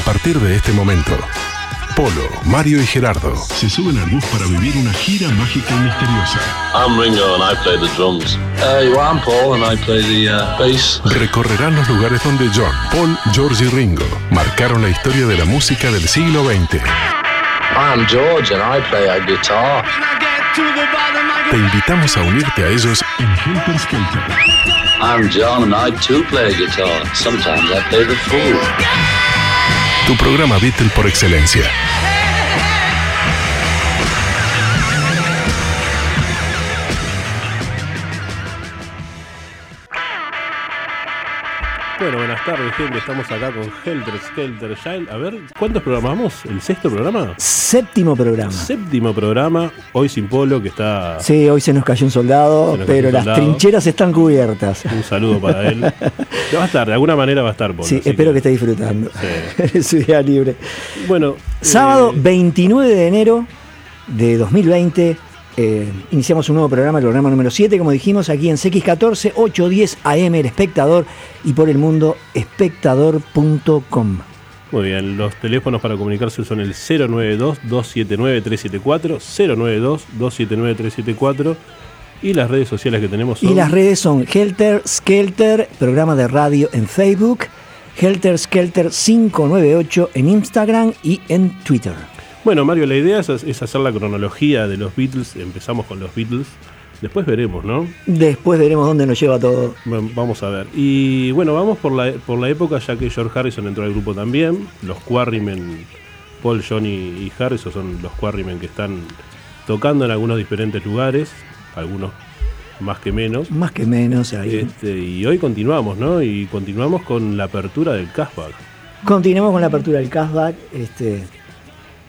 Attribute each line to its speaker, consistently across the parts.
Speaker 1: A partir de este momento, Polo, Mario y Gerardo se suben al bus para vivir una gira mágica y misteriosa.
Speaker 2: I'm Ringo and I play the drums. Uh, well, I'm Paul and I play the uh, bass.
Speaker 1: Recorrerán los lugares donde John, Paul, George y Ringo marcaron la historia de la música del siglo XX.
Speaker 2: I'm George and I play a guitar.
Speaker 1: Te invitamos a unirte a ellos en Helter Skelter.
Speaker 2: I'm John and I too play a guitar. Sometimes I play the fool.
Speaker 1: Tu programa Beatle por excelencia.
Speaker 3: Bueno, buenas tardes, gente. Estamos acá con Helter Skelter Child. A ver, ¿cuántos programamos? ¿El sexto programa?
Speaker 4: Séptimo programa.
Speaker 3: Séptimo programa. Hoy sin Polo, que está.
Speaker 4: Sí, hoy se nos cayó un soldado,
Speaker 3: cayó
Speaker 4: pero
Speaker 3: un
Speaker 4: las trincheras están cubiertas.
Speaker 3: Un saludo para él. va a estar, de alguna manera va a estar Polo.
Speaker 4: Sí, espero que esté disfrutando
Speaker 3: Sí.
Speaker 4: su día libre.
Speaker 3: Bueno.
Speaker 4: Sábado
Speaker 3: eh,
Speaker 4: 29 de enero de 2020. Eh, iniciamos un nuevo programa, el programa número 7, como dijimos, aquí en CX14, 810 AM, El Espectador, y por el mundo, espectador.com.
Speaker 3: Muy bien, los teléfonos para comunicarse son el 092-279-374, 092-279-374 y las redes sociales que tenemos son...
Speaker 4: Y las redes son Helter Skelter, programa de radio en Facebook, Helter Skelter 598 en Instagram y en Twitter.
Speaker 3: Bueno, Mario, la idea es, es hacer la cronología de los Beatles. Empezamos con los Beatles. Después veremos, ¿no?
Speaker 4: Después veremos dónde nos lleva todo.
Speaker 3: Va- Vamos a ver. Y bueno, vamos por la, por la época ya que George Harrison entró al grupo también. Los Quarrymen, Paul, Johnny y Harrison son los Quarrymen que están tocando en algunos diferentes lugares, algunos más que menos.
Speaker 4: Más que menos ahí.
Speaker 3: Este, y hoy continuamos, ¿no? Y continuamos con la apertura del cashback.
Speaker 4: Continuemos con la apertura del cashback. Este,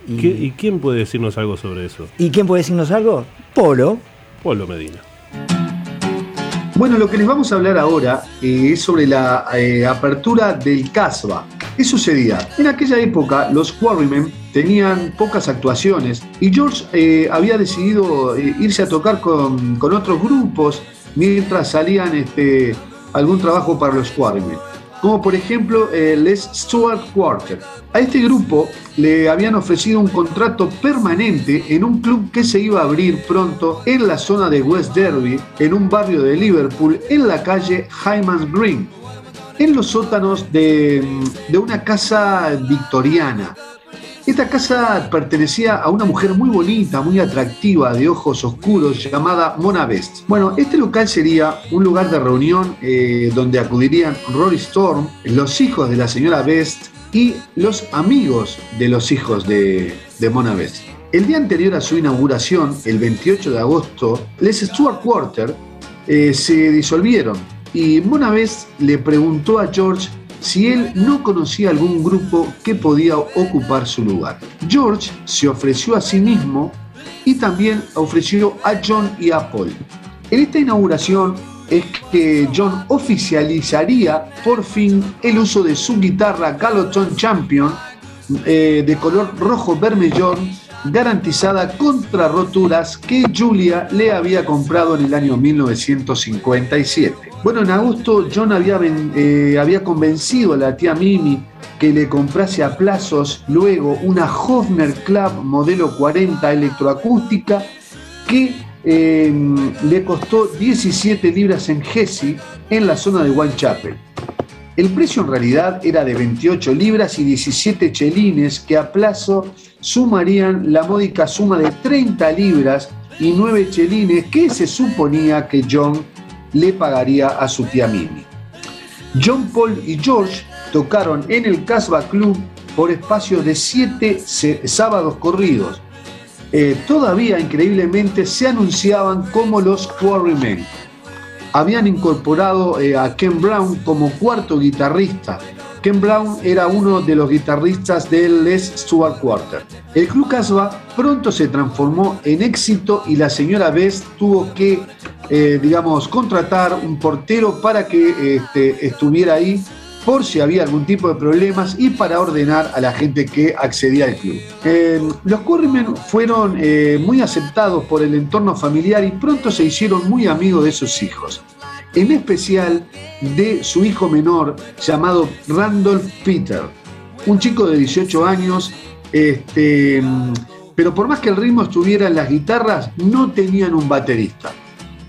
Speaker 4: y,
Speaker 3: ¿Qué- ¿Y quién puede decirnos algo sobre eso?
Speaker 4: ¿Y quién puede decirnos algo? Polo.
Speaker 3: Polo Medina.
Speaker 5: Bueno, lo que les vamos a hablar ahora eh, es sobre la eh, apertura del Casbah. ¿Qué sucedía? En aquella época los Quarrymen tenían pocas actuaciones y George eh, había decidido eh, irse a tocar con, con otros grupos mientras salían este, algún trabajo para los Quarrymen. Como por ejemplo eh, Les Stewart Quartet. A este grupo le habían ofrecido un contrato permanente en un club que se iba a abrir pronto en la zona de West Derby, en un barrio de Liverpool, en la calle Hyman's Green, en los sótanos de, de una casa victoriana. Esta casa pertenecía a una mujer muy bonita, muy atractiva, de ojos oscuros, llamada Mona Best. Bueno, este local sería un lugar de reunión eh, donde acudirían Rory Storm, los hijos de la señora Best y los amigos de los hijos de, Mona Best. El día anterior a su inauguración, el 28 de agosto, Les Stuart Quarter eh, se disolvieron y Mona Best le preguntó a George si él no conocía algún grupo que podía ocupar su lugar. George se ofreció a sí mismo y también ofreció a John y a Paul. En esta inauguración es que John oficializaría por fin el uso de su guitarra Galoton Champion eh, de color rojo vermellón garantizada contra roturas que Julia le había comprado en el año 1957. Bueno, en agosto John había, eh, había convencido a la tía Mimi que le comprase a plazos luego una Hofner Club modelo 40 electroacústica que eh, le costó 17 libras en Hesse en la zona de Whitechapel. El precio en realidad era de 28 libras y 17 chelines que a plazo sumarían la módica suma de 30 libras y 9 chelines que se suponía que John le pagaría a su tía Mimi. John Paul y George tocaron en el Casbah Club por espacio de 7 sábados corridos. Eh, todavía increíblemente se anunciaban como los Quarrymen habían incorporado eh, a Ken Brown como cuarto guitarrista. Ken Brown era uno de los guitarristas del Les Stewart Quarter. El Club Casbah pronto se transformó en éxito y la señora Best tuvo que, eh, digamos, contratar un portero para que este, estuviera ahí por si había algún tipo de problemas y para ordenar a la gente que accedía al club. Eh, los Quarrymen fueron eh, muy aceptados por el entorno familiar y pronto se hicieron muy amigos de sus hijos, en especial de su hijo menor llamado Randolph Peter. un chico de 18 años, este, pero por más que el ritmo estuviera en las guitarras, no tenían un baterista.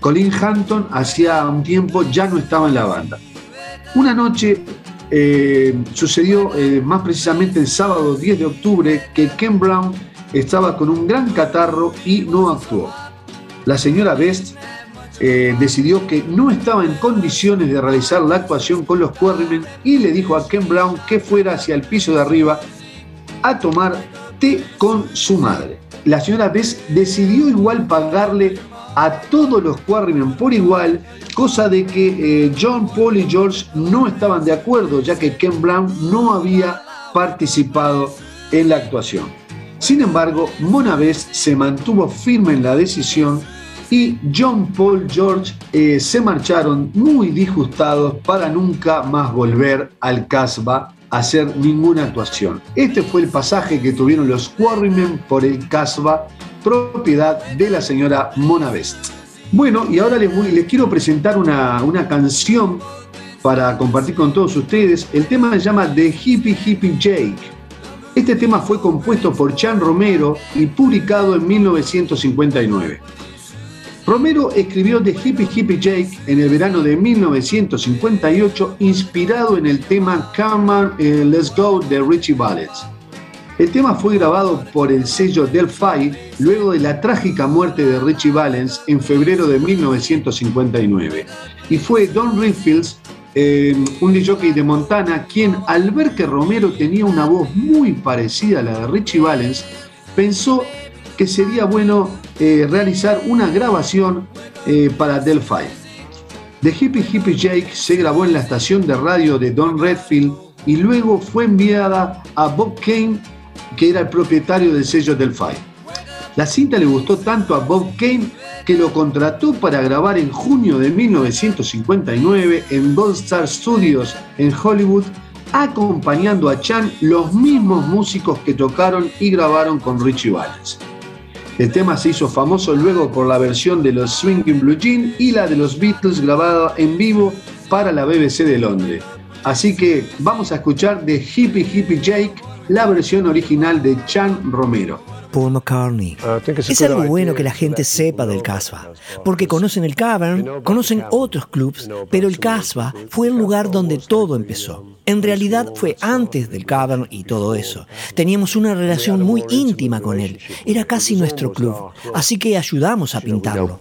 Speaker 5: Colin Hampton hacía un tiempo ya no estaba en la banda. Una noche eh, sucedió eh, más precisamente el sábado 10 de octubre que Ken Brown estaba con un gran catarro y no actuó. La señora Best eh, decidió que no estaba en condiciones de realizar la actuación con los Quarrymen y le dijo a Ken Brown que fuera hacia el piso de arriba a tomar té con su madre. La señora Bess decidió igual pagarle a todos los Quarrymen por igual, cosa de que eh, John, Paul y George no estaban de acuerdo, ya que Ken Brown no había participado en la actuación. Sin embargo, Mona Bess se mantuvo firme en la decisión y John Paul George eh, se marcharon muy disgustados para nunca más volver al Casbah a hacer ninguna actuación. Este fue el pasaje que tuvieron los Quarrymen por el Casbah, propiedad de la señora Mona Best. Bueno, y ahora les, quiero presentar una, una canción para compartir con todos ustedes. El tema se llama The Hippie Hippie Jake. Este tema fue compuesto por Chan Romero y publicado en 1959. Romero escribió The Hippie Hippie Jake en el verano de 1958, inspirado en el tema Come on, eh, Let's Go de Richie Valens. El tema fue grabado por el sello Delphi luego de la trágica muerte de Richie Valens en febrero de 1959. Y fue Don Riffields, eh, un jockey de Montana, quien al ver que Romero tenía una voz muy parecida a la de Richie Valens, pensó que sería bueno eh, realizar una grabación eh, para Delphi. The Hippie Hippie Jake se grabó en la estación de radio de Don Redfield y luego fue enviada a Bob Kane, que era el propietario del sello Delphi. La cinta le gustó tanto a Bob Kane que lo contrató para grabar en junio de 1959 en Gold Star Studios en Hollywood, acompañando a Chan los mismos músicos que tocaron y grabaron con Richie Valens. El tema se hizo famoso luego por la versión de los Swinging Blue Jeans y la de los Beatles grabada en vivo para la BBC de Londres. Así que vamos a escuchar de Hippie Hippie Jake la versión original de Chan Romero.
Speaker 4: Paul McCartney. Ah, es algo bueno que la gente sepa del Casbah, porque conocen el Cavern, conocen otros clubs, pero el Casbah fue el lugar donde todo empezó. En realidad fue antes del Cavern y todo eso. Teníamos una relación muy íntima con él. Era casi nuestro club, así que ayudamos a pintarlo.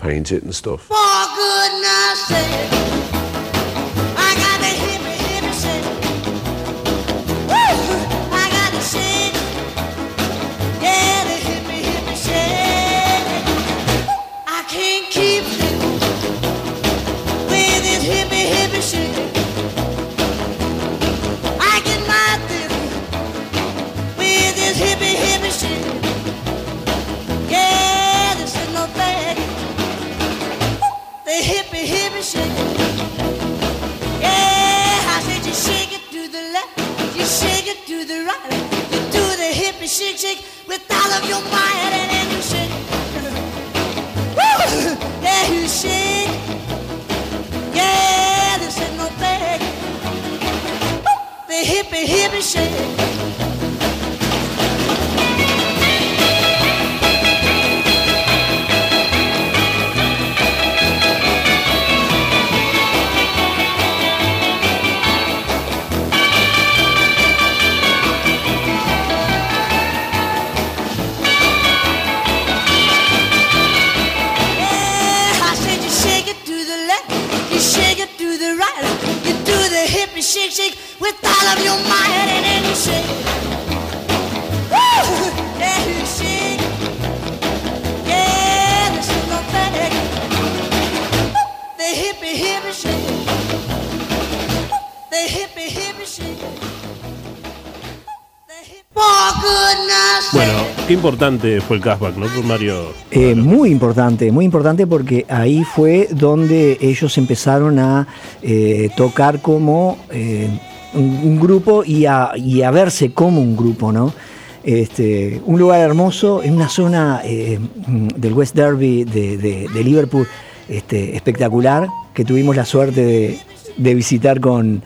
Speaker 3: Importante fue el cashback, ¿no? Mario.
Speaker 4: Eh, muy importante, muy importante porque ahí fue donde ellos empezaron a eh, tocar como eh, un, grupo y a, verse como un grupo, ¿no? Este, un lugar hermoso, en una zona del West Derby de, Liverpool este, espectacular, que tuvimos la suerte de, visitar con,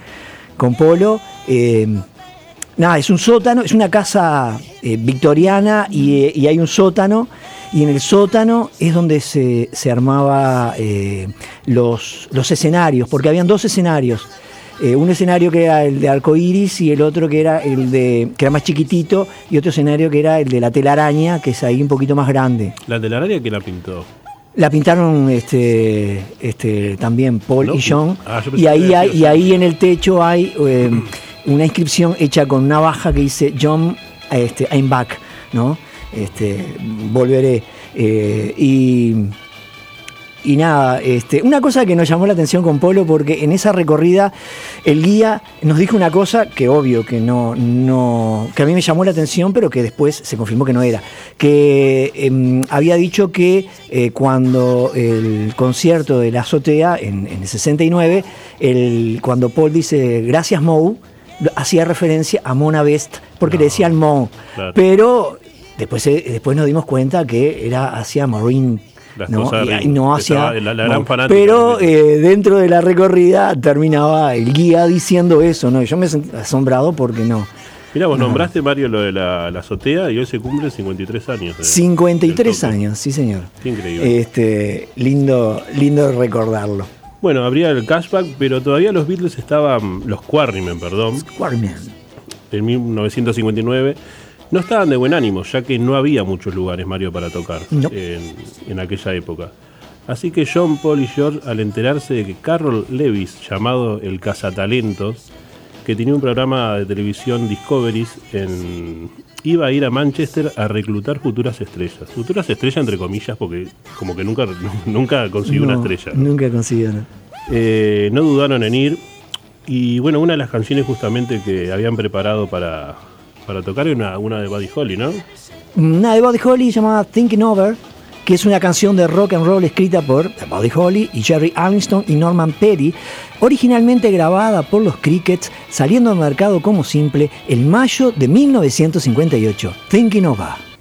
Speaker 4: con Polo Nada, es un sótano, es una casa eh, victoriana y, y hay un sótano. Y en el sótano es donde se, se armaba eh, los, los escenarios, porque habían dos escenarios. Eh, un escenario que era el de arcoíris y el otro que era el de que era más chiquitito y otro escenario que era el de la telaraña, que es ahí un poquito más grande.
Speaker 3: La telaraña que la pintó.
Speaker 4: La pintaron este, este, también Paul
Speaker 3: No,
Speaker 4: y John.
Speaker 3: ah,
Speaker 4: y, ahí hay- y ahí en el techo hay eh, una inscripción hecha con una baja que dice John este, I'm back, ¿no? Este, volveré. Eh, y, y nada, este, una cosa que nos llamó la atención con Polo, porque en esa recorrida el guía nos dijo una cosa que obvio que no, no, que a mí me llamó la atención, pero que después se confirmó que no era. Que em, había dicho que eh, cuando el concierto de la azotea en, en el 69, el, cuando Paul dice gracias Moe, hacía referencia a Mona Best, porque le decían Mo.
Speaker 3: Claro.
Speaker 4: Pero después, eh, después nos dimos cuenta que era hacia Marine.
Speaker 3: Las
Speaker 4: ¿no?
Speaker 3: cosas
Speaker 4: Y- no hacia
Speaker 3: la- la gran fanática
Speaker 4: pero eh, dentro de la recorrida terminaba el guía diciendo eso no Y yo me sentí asombrado porque no
Speaker 3: Mira, vos
Speaker 4: No.
Speaker 3: nombraste, Mario, lo de la, la azotea y hoy se cumplen 53 años. de-
Speaker 4: 53
Speaker 3: del toque.
Speaker 4: años sí señor
Speaker 3: Qué increíble.
Speaker 4: este lindo lindo recordarlo
Speaker 3: Bueno, habría el cashback, pero todavía los Beatles estaban, los Quarrymen, perdón,
Speaker 4: Quarryman.
Speaker 3: en 1959, no estaban de buen ánimo, ya que no había muchos lugares, Mario, para tocar
Speaker 4: No.
Speaker 3: en, en aquella época. Así que John, Paul y George, al enterarse de que Carroll Levis, llamado el Cazatalentos, que tenía un programa de televisión Discoveries, en- iba a ir a Manchester a reclutar futuras estrellas. Futuras estrellas entre comillas, porque como que nunca, nunca consiguió una
Speaker 4: No,
Speaker 3: estrella.
Speaker 4: nunca consiguió no.
Speaker 3: Eh, no dudaron en ir. Y bueno, una de las canciones justamente que habían preparado para, para tocar era una, una de Buddy Holly, ¿no?
Speaker 4: una de Buddy Holly llamada Thinking Over, que es una canción de rock and roll escrita por Buddy Holly y Jerry Armstrong y Norman Petty, originalmente grabada por los Crickets, saliendo al mercado como simple en mayo de 1958. Thinking Over.
Speaker 6: Think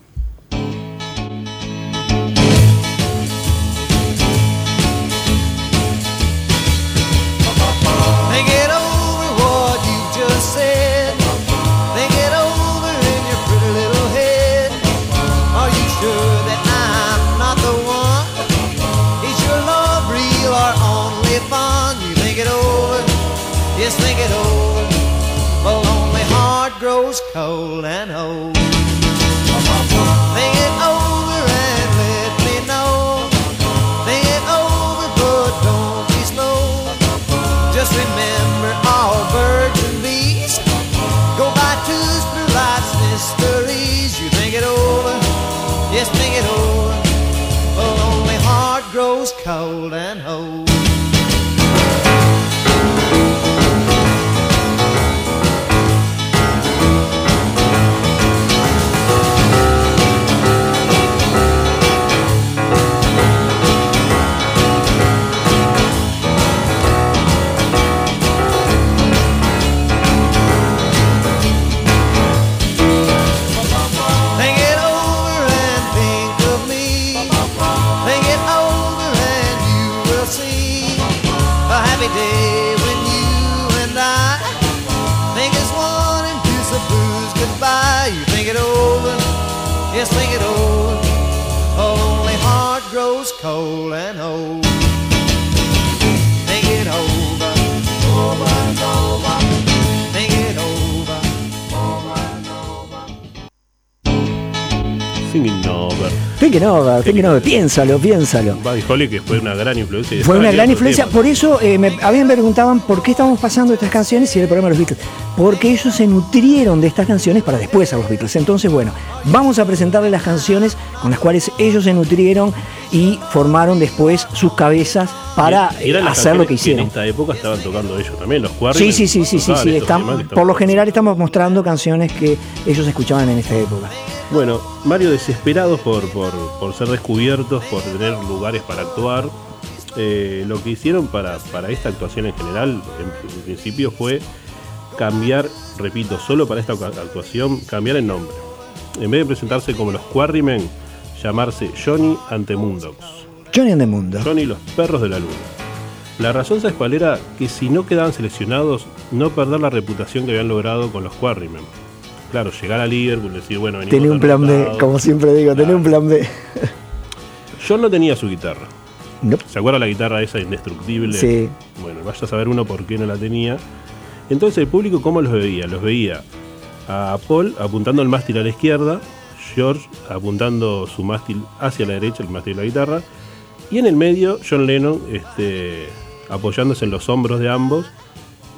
Speaker 6: Over.
Speaker 4: Thinking Over, Over. Piénsalo, piénsalo.
Speaker 3: Buddy Holly, que fue una gran influencia.
Speaker 4: Fue una gran influencia, por eso eh, me, a mí me preguntaban por qué estamos pasando estas canciones y era el programa de los Beatles. Porque ellos se nutrieron de estas canciones para después a los Beatles. Entonces, bueno, vamos a presentarles las canciones con las cuales ellos se nutrieron y formaron después sus cabezas para eh, hacer lo que hicieron.
Speaker 3: En esta época estaban tocando ellos también, los
Speaker 4: Sí,
Speaker 3: Quarrymen.
Speaker 4: sí, sí, sí, sí, sí. están-
Speaker 3: que
Speaker 4: por lo general estamos mostrando canciones que ellos escuchaban en esta época.
Speaker 3: Bueno, Mario, desesperados por, por, por ser descubiertos, por tener lugares para actuar, eh, lo que hicieron para, para esta actuación en general, en, en principio, fue cambiar, repito, solo para esta actuación, cambiar el nombre. En vez de presentarse como los Quarrymen, llamarse Johnny ante Moondocks.
Speaker 4: Johnny and the Mundo.
Speaker 3: Johnny los perros de la luna. La razón, ¿sabes cuál era? Que si no quedaban seleccionados, no perder la reputación que habían logrado con los Quarrymen. Claro, llegar a Liverpool, decir, bueno, venimos
Speaker 4: Tenía un plan B, como siempre digo, tenía un plan B.
Speaker 3: John no tenía su guitarra.
Speaker 4: No.
Speaker 3: ¿Se acuerda la guitarra esa indestructible?
Speaker 4: Sí.
Speaker 3: Bueno, vaya a saber uno por qué no la tenía. Entonces el público, ¿cómo los veía? Los veía a Paul apuntando el mástil a la izquierda, George apuntando su mástil hacia la derecha, el mástil de la guitarra, y en el medio John Lennon este, apoyándose en los hombros de ambos,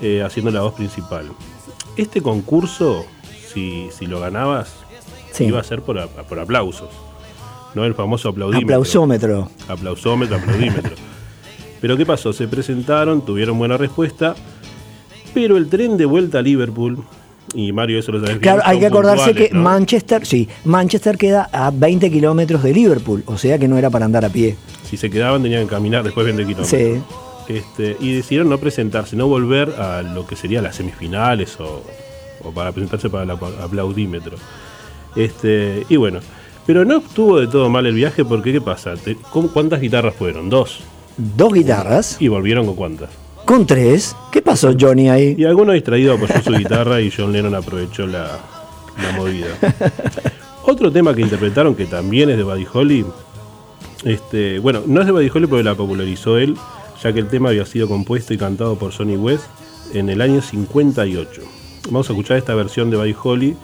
Speaker 3: eh, haciendo la voz principal. Este concurso, si, si lo ganabas,
Speaker 4: Sí.
Speaker 3: iba a ser por, a- por aplausos, no el famoso aplaudímetro.
Speaker 4: Aplausómetro.
Speaker 3: Aplausómetro, aplaudímetro. Pero ¿qué pasó? Se presentaron, tuvieron buena respuesta, pero el tren de vuelta a Liverpool, y Mario eso lo sabes bien,
Speaker 4: Claro, hay que acordarse que
Speaker 3: ¿no?
Speaker 4: Manchester, sí, Manchester queda a 20 kilómetros de Liverpool, o sea que no era para andar a pie.
Speaker 3: Si se quedaban tenían que caminar después 20 kilómetros.
Speaker 4: Sí.
Speaker 3: Este, y decidieron no presentarse, no volver a lo que serían las semifinales o, o para presentarse para el apla- aplaudímetro. Este, y bueno, pero no estuvo de todo mal el viaje porque ¿qué pasa? Te- ¿cómo- ¿Cuántas guitarras fueron? Dos.
Speaker 4: Dos guitarras,
Speaker 3: Y volvieron con cuántas.
Speaker 4: con tres. ¿Qué pasó, Johnny, ahí?
Speaker 3: Y alguno distraído apoyó su guitarra y John Lennon aprovechó la, la movida. Otro tema que interpretaron, que también es de Buddy Holly, este, bueno, no es de Buddy Holly porque la popularizó él, ya que el tema había sido compuesto y cantado por Sonny West en el año 58. Vamos a escuchar esta versión de Buddy Holly,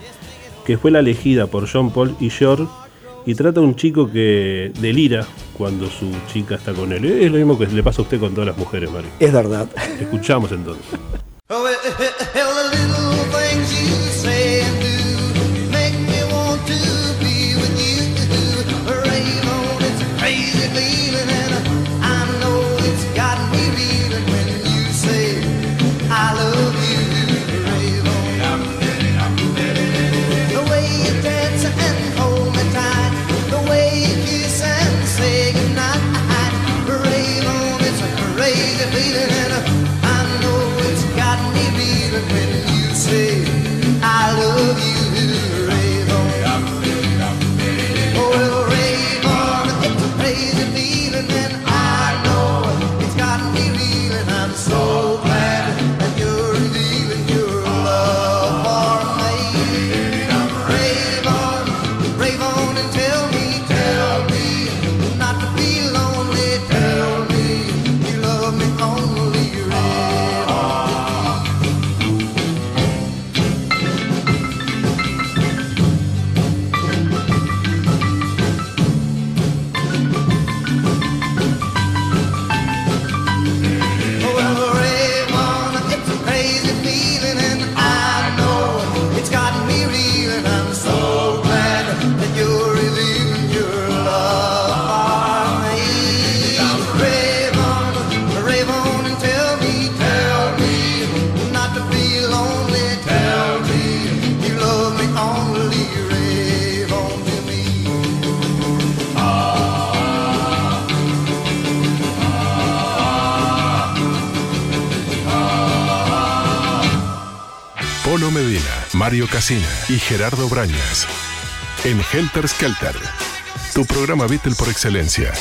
Speaker 3: que fue la elegida por John Paul y George, y trata de un chico que delira cuando su chica está con él. Es lo mismo que le pasa a usted con todas las mujeres, Mario.
Speaker 4: Es verdad.
Speaker 3: Escuchamos entonces.
Speaker 1: Mario Casina y Gerardo Brañas. En Helter Skelter, tu programa Beatle por excelencia.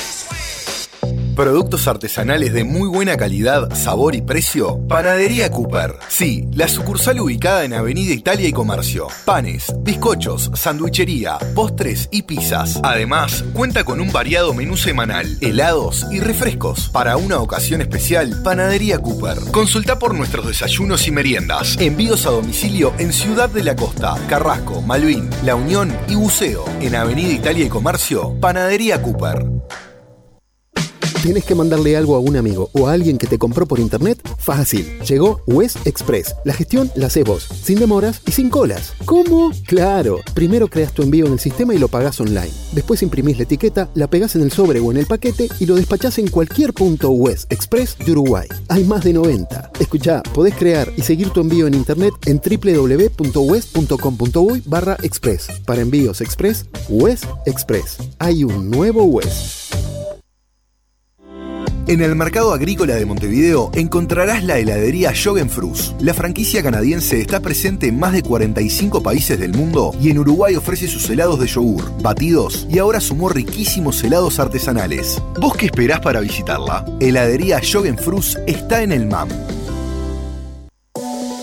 Speaker 7: Productos artesanales de muy buena calidad, sabor y precio. Panadería Cooper. Sí, la sucursal ubicada en Avenida Italia y Comercio. Panes, bizcochos, sandwichería, postres y pizzas. Además, cuenta con un variado menú semanal, helados y refrescos. Para una ocasión especial, Panadería Cooper. Consulta por nuestros desayunos y meriendas. Envíos a domicilio en Ciudad de la Costa, Carrasco, Malvin, La Unión y Buceo. En Avenida Italia y Comercio, Panadería Cooper.
Speaker 8: ¿Tienes que mandarle algo a un amigo o a alguien que te compró por internet? Fácil. Llegó West Express. La gestión la haces vos, sin demoras y sin colas. ¿Cómo? Claro. Primero creas tu envío en el sistema y lo pagás online. Después imprimís la etiqueta, la pegás en el sobre o en el paquete y lo despachás en cualquier punto West Express de Uruguay. Hay más de 90. Escuchá, podés crear y seguir tu envío en internet en www.west.com.uy barra express. Para envíos express, West Express. Hay un nuevo West.
Speaker 7: En el mercado agrícola de Montevideo encontrarás la heladería Frus. La franquicia canadiense está presente en más de 45 países del mundo y en Uruguay ofrece sus helados de yogur, batidos y ahora sumó riquísimos helados artesanales. ¿Vos qué esperás para visitarla? Heladería Frus está en el MAM.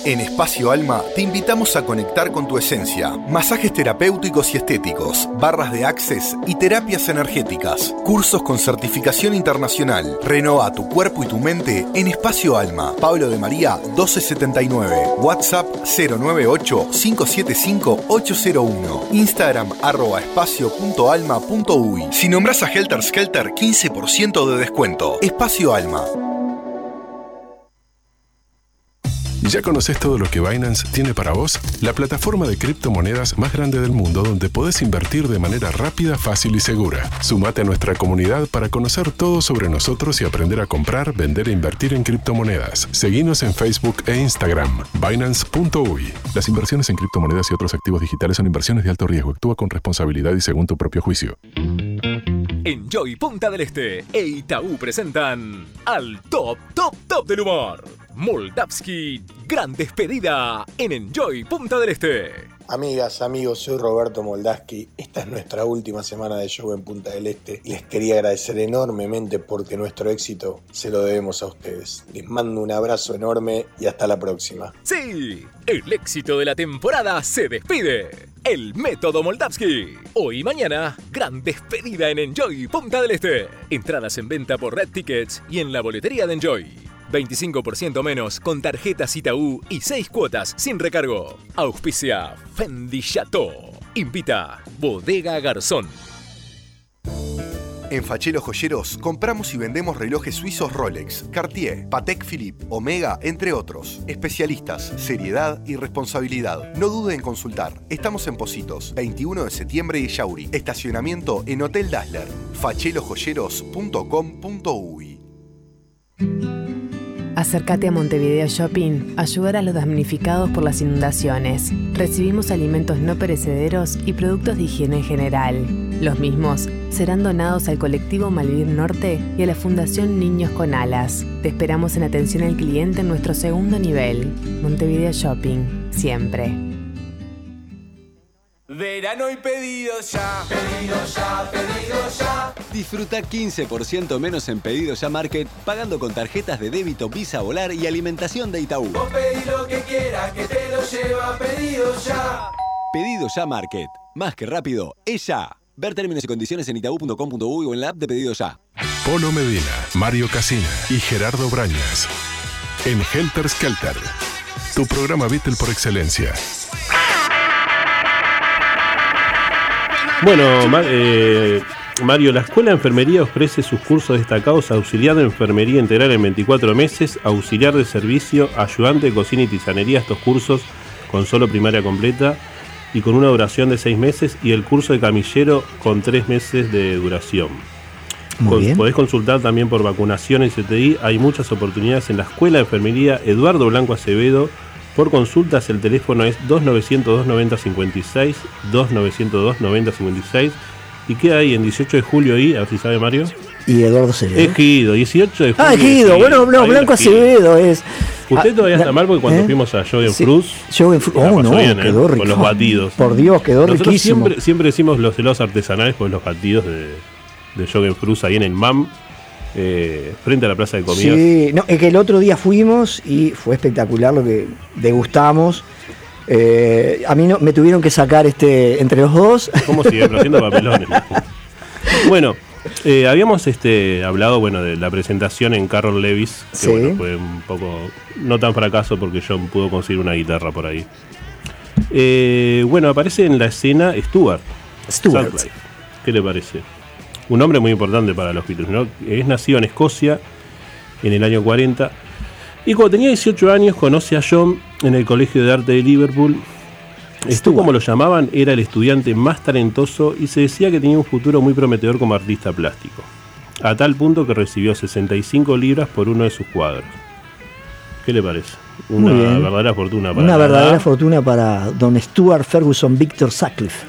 Speaker 7: En Espacio Alma te invitamos a conectar con tu esencia. Masajes terapéuticos y estéticos, barras de access y terapias energéticas. Cursos con certificación internacional. Renova tu cuerpo y tu mente en Espacio Alma. Pablo de María 1279. WhatsApp 098-575-801. Instagram arroba espacio.alma.uy. Si nombras a Helter Skelter, 15% de descuento. Espacio Alma.
Speaker 1: ¿Ya conoces todo lo que Binance tiene para vos? La plataforma de criptomonedas más grande del mundo donde podés invertir de manera rápida, fácil y segura. Sumate a nuestra comunidad para conocer todo sobre nosotros y aprender a comprar, vender e invertir en criptomonedas. Seguinos en Facebook e Instagram. Binance.uy. Las inversiones en criptomonedas y otros activos digitales son inversiones de alto riesgo. Actúa con responsabilidad y según tu propio juicio.
Speaker 9: Enjoy Punta del Este e Itaú presentan al top, top, top del humor. Moldavski, gran despedida en Enjoy Punta del Este.
Speaker 10: Amigas, amigos, soy Roberto Moldaski. Esta es nuestra última semana de show en Punta del Este les quería agradecer enormemente porque nuestro éxito se lo debemos a ustedes. Les mando un abrazo enorme y hasta la próxima.
Speaker 9: Sí, el éxito de la temporada se despide. El método Moldavski. Hoy y mañana, gran despedida en Enjoy Punta del Este. Entradas en venta por Red Tickets y en la boletería de Enjoy. 25% menos con tarjetas Itaú y 6 cuotas sin recargo. Auspicia Fendi Chateau. Invita Bodega Garzón.
Speaker 7: En Fachero Joyeros compramos y vendemos relojes suizos Rolex, Cartier, Patek Philippe, Omega, entre otros. Especialistas, seriedad y responsabilidad. No dude en consultar. Estamos en Positos, 21 de septiembre y Yauri. Estacionamiento en Hotel Dazzler. fachelojoyeros.com.uy
Speaker 11: Acércate a Montevideo Shopping, ayudar a los damnificados por las inundaciones. Recibimos alimentos no perecederos y productos de higiene en general. Los mismos serán donados al colectivo Malvivir Norte y a la Fundación Niños con Alas. Te esperamos en atención al cliente en nuestro segundo nivel. Montevideo Shopping, siempre.
Speaker 12: Verano y pedidos ya. Pedidos ya, pedidos ya.
Speaker 13: Disfruta 15% menos en Pedido Ya Market pagando con tarjetas de débito Visa Volar y alimentación de Itaú.
Speaker 12: Vos pedí lo que quieras, que te lo lleva pedidos ya.
Speaker 13: Pedido Ya Market. Más que rápido, es ya. Ver términos y condiciones en itaú.com.uy o en la app de Pedido Ya.
Speaker 1: Polo Medina, Mario Casina y Gerardo Brañas. En Helter Skelter. Tu programa Beatle por excelencia.
Speaker 3: Bueno, eh, Mario, la Escuela de Enfermería ofrece sus cursos destacados auxiliar de enfermería integral en 24 meses, auxiliar de servicio, ayudante de cocina y tisanería. Estos cursos con solo primaria completa y con una duración de 6 meses y el curso de camillero con 3 meses de duración.
Speaker 4: Muy
Speaker 3: Con-
Speaker 4: bien.
Speaker 3: Podés consultar también por vacunaciones CTI. Hay muchas oportunidades en la Escuela de Enfermería Eduardo Blanco Acevedo. Por consultas el teléfono es 2902-9056, 2902-9056 y queda ahí en 18 de julio y, a ver si sabe Mario.
Speaker 4: Y Eduardo Acevedo.
Speaker 3: Ejido, 18 de julio.
Speaker 4: Ah, Ejido, bueno, no, Blanco. Acevedo es.
Speaker 3: Usted
Speaker 4: Ah,
Speaker 3: todavía está
Speaker 4: la-
Speaker 3: mal porque cuando
Speaker 4: ¿eh?
Speaker 3: fuimos a Joe
Speaker 4: Sí,
Speaker 3: Cruz.
Speaker 4: Joe Fru- oh, no, quedó rico.
Speaker 3: Con los batidos.
Speaker 4: Por Dios, quedó
Speaker 3: Nosotros
Speaker 4: riquísimo.
Speaker 3: Siempre, siempre decimos los helados artesanales con los batidos de, de Joe Cruz ahí en el MAM, eh, frente a la plaza de comidas.
Speaker 4: Sí, no, es que el otro día fuimos y fue espectacular lo que degustamos. Eh, a mí no, me tuvieron que sacar este entre los dos.
Speaker 3: ¿Cómo siguen haciendo papelones? bueno, eh, habíamos este, hablado bueno, de la presentación en Carol Levis, que
Speaker 4: Sí.
Speaker 3: bueno, fue un poco, no tan fracaso porque John pudo conseguir una guitarra por ahí. Eh, bueno, aparece en la escena Stuart.
Speaker 4: Stuart.
Speaker 3: ¿Qué le parece? Un hombre muy importante para los Beatles, ¿no? Es nacido en Escocia en el año 40 y cuando tenía 18 años conoce a John en el Colegio de Arte de Liverpool. Esto, como lo llamaban, era el estudiante más talentoso y se decía que tenía un futuro muy prometedor como artista plástico. A tal punto que recibió 65 libras por uno de sus cuadros. ¿Qué le parece? Una verdadera fortuna para
Speaker 4: Una verdadera fortuna para don Stuart Ferguson Victor Sutcliffe.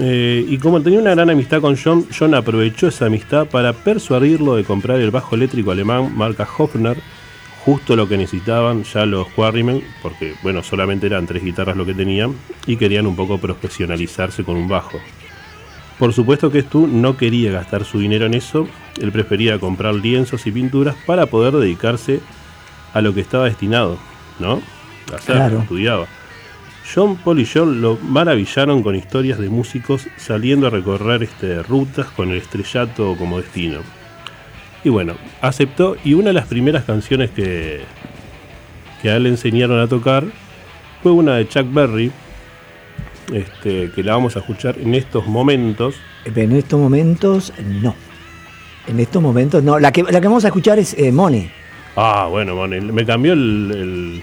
Speaker 3: Eh, y como tenía una gran amistad con John, John aprovechó esa amistad para persuadirlo de comprar el bajo eléctrico alemán marca Hofner, justo lo que necesitaban ya los Quarrymen, porque bueno, solamente eran tres guitarras lo que tenían, y querían un poco profesionalizarse con un bajo. Por supuesto que Stu no quería gastar su dinero en eso, él prefería comprar lienzos y pinturas para poder dedicarse a lo que estaba destinado, ¿no? hacer,
Speaker 6: Claro.
Speaker 3: estudiaba. John, Paul y John lo maravillaron con historias de músicos saliendo a recorrer este, rutas con el estrellato como destino. Y bueno, aceptó y una de las primeras canciones que, que a él le enseñaron a tocar fue una de Chuck Berry, este, que la vamos a escuchar en estos momentos.
Speaker 6: En estos momentos, no. En estos momentos, no. La que, la que vamos a escuchar es eh, Money.
Speaker 3: Ah, bueno, Mone, me cambió el, el-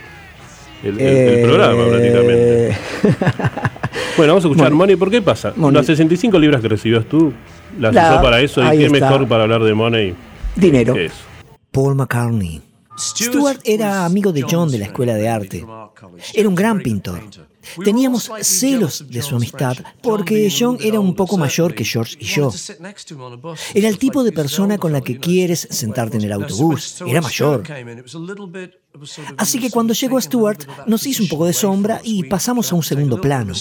Speaker 3: el- el-
Speaker 6: Eh,
Speaker 3: el programa prácticamente. Bueno, vamos a escuchar Money. ¿Por qué pasa?
Speaker 6: Money.
Speaker 3: Las 65 libras que recibías tú, las
Speaker 6: La-
Speaker 3: usó para eso. ¿Y qué
Speaker 6: está.
Speaker 3: mejor para hablar de Money?
Speaker 6: Dinero.
Speaker 3: que eso?
Speaker 6: Paul McCartney. Stuart era amigo de John de la escuela de arte. Era un gran pintor. Teníamos celos de su amistad porque John era un poco mayor que George y yo. Era el tipo de persona con la que quieres sentarte en el autobús. Era mayor. Así que cuando llegó Stuart nos hizo un poco de sombra y pasamos a un segundo plano.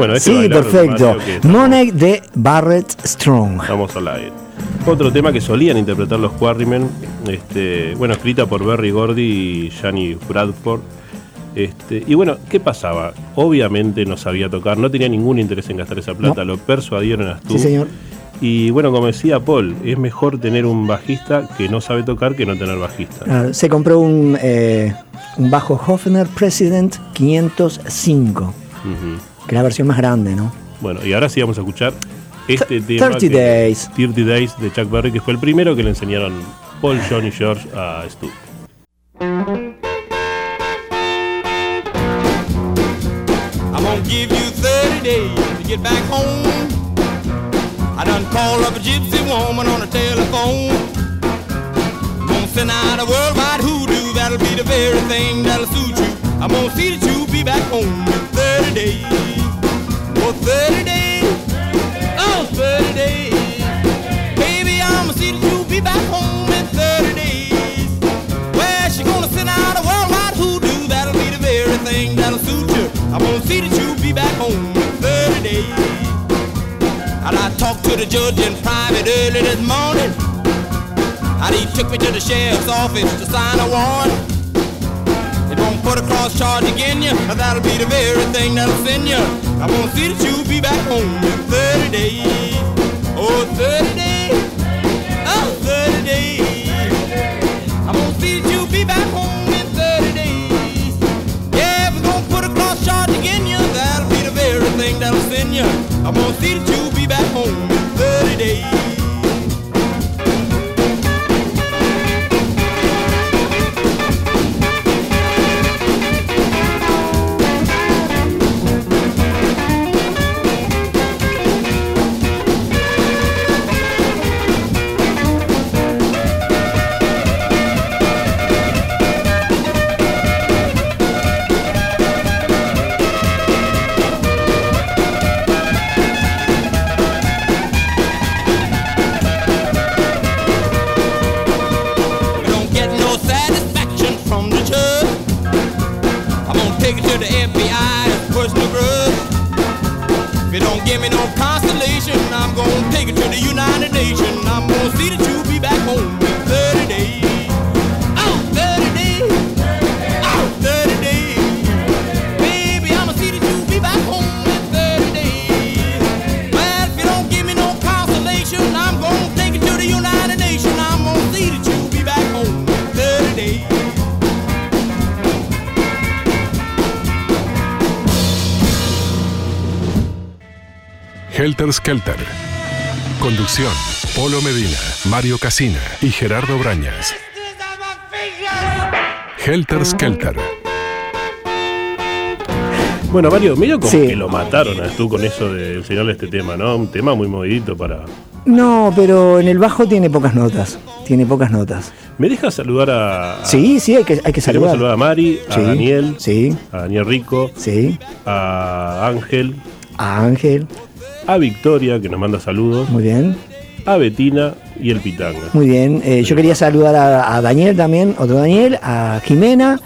Speaker 3: Bueno, este
Speaker 6: Sí, perfecto. Money de Barrett Strong.
Speaker 3: Estamos al aire. Otro tema que solían interpretar los Quarrymen, este, bueno, escrita por Berry Gordy y Johnny Bradford. Este, y bueno, ¿qué pasaba? Obviamente no sabía tocar, no tenía ningún interés en gastar esa plata, lo persuadieron a Stu.
Speaker 6: Sí, señor.
Speaker 3: Y bueno, como decía Paul, es mejor tener un bajista que no sabe tocar que no tener bajista.
Speaker 6: Ah, se compró un, eh, un bajo Hofner President 505,
Speaker 3: Ujú.
Speaker 6: Que es la versión más grande, ¿no?
Speaker 3: Bueno, y ahora sí vamos a escuchar este tema.
Speaker 6: 30
Speaker 3: que-
Speaker 6: Days.
Speaker 3: 30 Days de Chuck Berry, que fue el primero que le enseñaron Paul, John y George a Stu.
Speaker 14: I'm gonna give you 30 days to get back home. I done called up a gypsy woman on the telephone. I'm gonna send out a worldwide hoodoo, that'll be the very thing that'll suit you. I'm gonna see that you be back home in 30 days. For 30 days, oh, 30 days. Baby, I'ma see that you be back home in 30 days. Well, she gonna send out a worldwide hoodoo, that'll be the very thing that'll suit you. I'm gonna see that you be back home in 30 days. And I talked to the judge in private early this morning. And he took me to the sheriff's office to sign a warrant. Put a cross charge again you. That'll be the very thing that'll send you. I won't see that you'll be back home in 30 days. Oh, 30 days.
Speaker 1: Helter Skelter. Conducción: Polo Medina, Mario Casina y Gerardo Brañas. Helter Skelter.
Speaker 3: Bueno, Mario, medio como
Speaker 4: Sí.
Speaker 3: que lo mataron a tú con eso de enseñarle este tema, ¿no? Un tema muy movidito para.
Speaker 4: No, pero en el bajo tiene pocas notas. Tiene pocas notas.
Speaker 3: ¿Me dejas saludar a. a-
Speaker 4: Sí, sí, hay que, hay que
Speaker 3: Queremos
Speaker 4: saludar.
Speaker 3: saludar a Mari, a
Speaker 4: Sí,
Speaker 3: Daniel,
Speaker 4: sí.
Speaker 3: a Daniel Rico,
Speaker 4: Sí.
Speaker 3: a Ángel,
Speaker 4: A Ángel.
Speaker 3: A Victoria, que nos manda saludos,
Speaker 4: Muy bien.
Speaker 3: a Betina y el Pitanga.
Speaker 4: Muy bien. Eh, yo quería saludar a, a Daniel también, otro Daniel, a Jimena,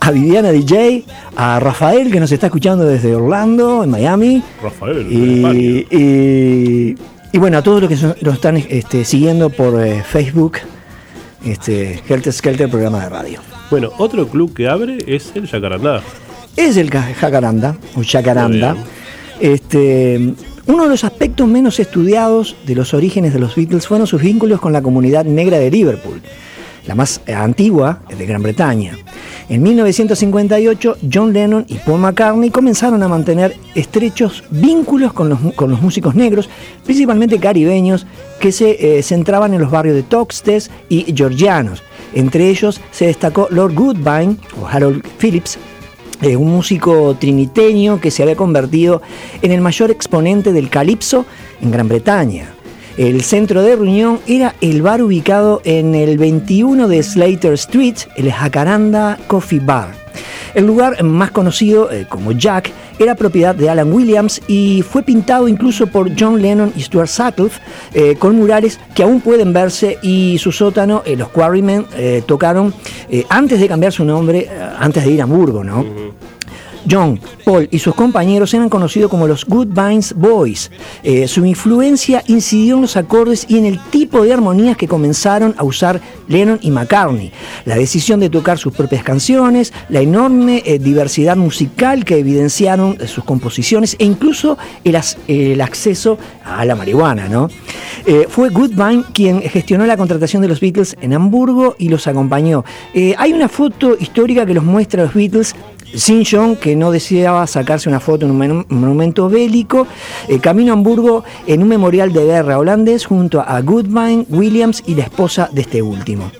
Speaker 4: a Viviana DJ, a Rafael que nos está escuchando desde Orlando, en Miami.
Speaker 3: Rafael.
Speaker 4: Y, y- y bueno, a todos los que son- lo están este, siguiendo por eh, Facebook, este, Helter Skelter, programa de radio.
Speaker 3: Bueno, otro club que abre es el Yacarandá.
Speaker 4: Es el ca- jacaranda, o jacaranda.
Speaker 3: Muy
Speaker 4: Este, uno de los aspectos menos estudiados de los orígenes de los Beatles fueron sus vínculos con la comunidad negra de Liverpool, la más antigua de Gran Bretaña. En 1958, John Lennon y Paul McCartney comenzaron a mantener estrechos vínculos con los, con los músicos negros, principalmente caribeños, que se eh, centraban en los barrios de Toxteth y georgianos. Entre ellos se destacó Lord Goodbine o Harold Phillips, eh, un músico triniteño que se había convertido en el mayor exponente del calipso en Gran Bretaña. El centro de reunión era el bar ubicado en el 21 de Slater Street, el Jacaranda Coffee Bar. El lugar más conocido eh, como Jack era propiedad de Alan Williams y fue pintado incluso por John Lennon y Stuart Sutcliffe eh, con murales que aún pueden verse y su sótano, eh, los Quarrymen, eh, tocaron antes de cambiar su nombre, antes de ir a Hamburgo, ¿no? John, Paul y sus compañeros eran conocidos como los Goodbines Boys. Eh, su influencia incidió en los acordes y en el tipo de armonías que comenzaron a usar Lennon y McCartney. La decisión de tocar sus propias canciones, la enorme eh, diversidad musical que evidenciaron eh, sus composiciones e incluso el, acceso a la marihuana. ¿no? Fue Goodbine quien gestionó la contratación de los Beatles en Hamburgo y los acompañó. Hay una foto histórica que los muestra a los Beatles sin John, que no deseaba sacarse una foto en un monu- monumento bélico, eh, camino a Hamburgo en un memorial de guerra holandés junto a Goodbine, Williams y la esposa de este último.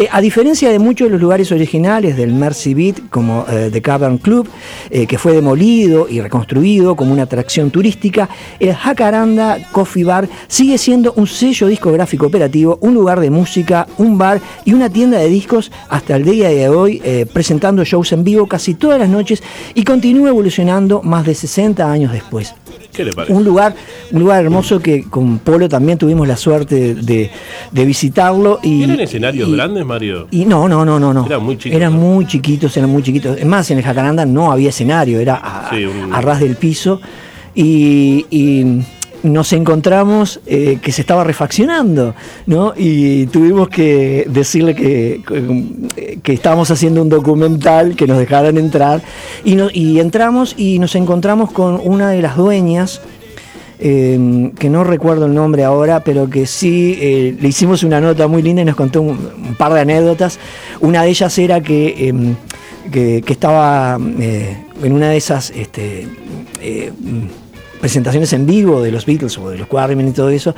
Speaker 4: Eh, a diferencia de muchos de los lugares originales del Mercy Beat, como eh, The Cavern Club, eh, que fue demolido y reconstruido como una atracción turística, el Jacaranda Coffee Bar sigue siendo un sello discográfico operativo, un lugar de música, un bar y una tienda de discos hasta el día de hoy, presentando shows en vivo casi todas las noches y continúa evolucionando más de 60 años después.
Speaker 3: ¿Qué le parece?
Speaker 4: Un lugar, un lugar hermoso que con Polo también tuvimos la suerte de, de visitarlo. Y,
Speaker 3: ¿Tienen escenarios
Speaker 4: y-
Speaker 3: grandes, Mario?
Speaker 4: y no, no, no, no, no.
Speaker 3: Eran muy chicos,
Speaker 4: Eran muy chiquitos, eran muy chiquitos. Es más, en el Jacaranda no había escenario, era a,
Speaker 3: Sí, un-
Speaker 4: a ras del piso. Y, y nos encontramos eh, que se estaba refaccionando, ¿no? Y tuvimos que decirle que, que estábamos haciendo un documental, que nos dejaran entrar, y, no- y entramos y nos encontramos con una de las dueñas, eh, que no recuerdo el nombre ahora, pero que sí eh, le hicimos una nota muy linda y nos contó un, par de anécdotas. Una de ellas era que, em, que, que estaba eh, en una de esas este, eh, presentaciones en vivo de los Beatles o de los Quarrymen y todo eso,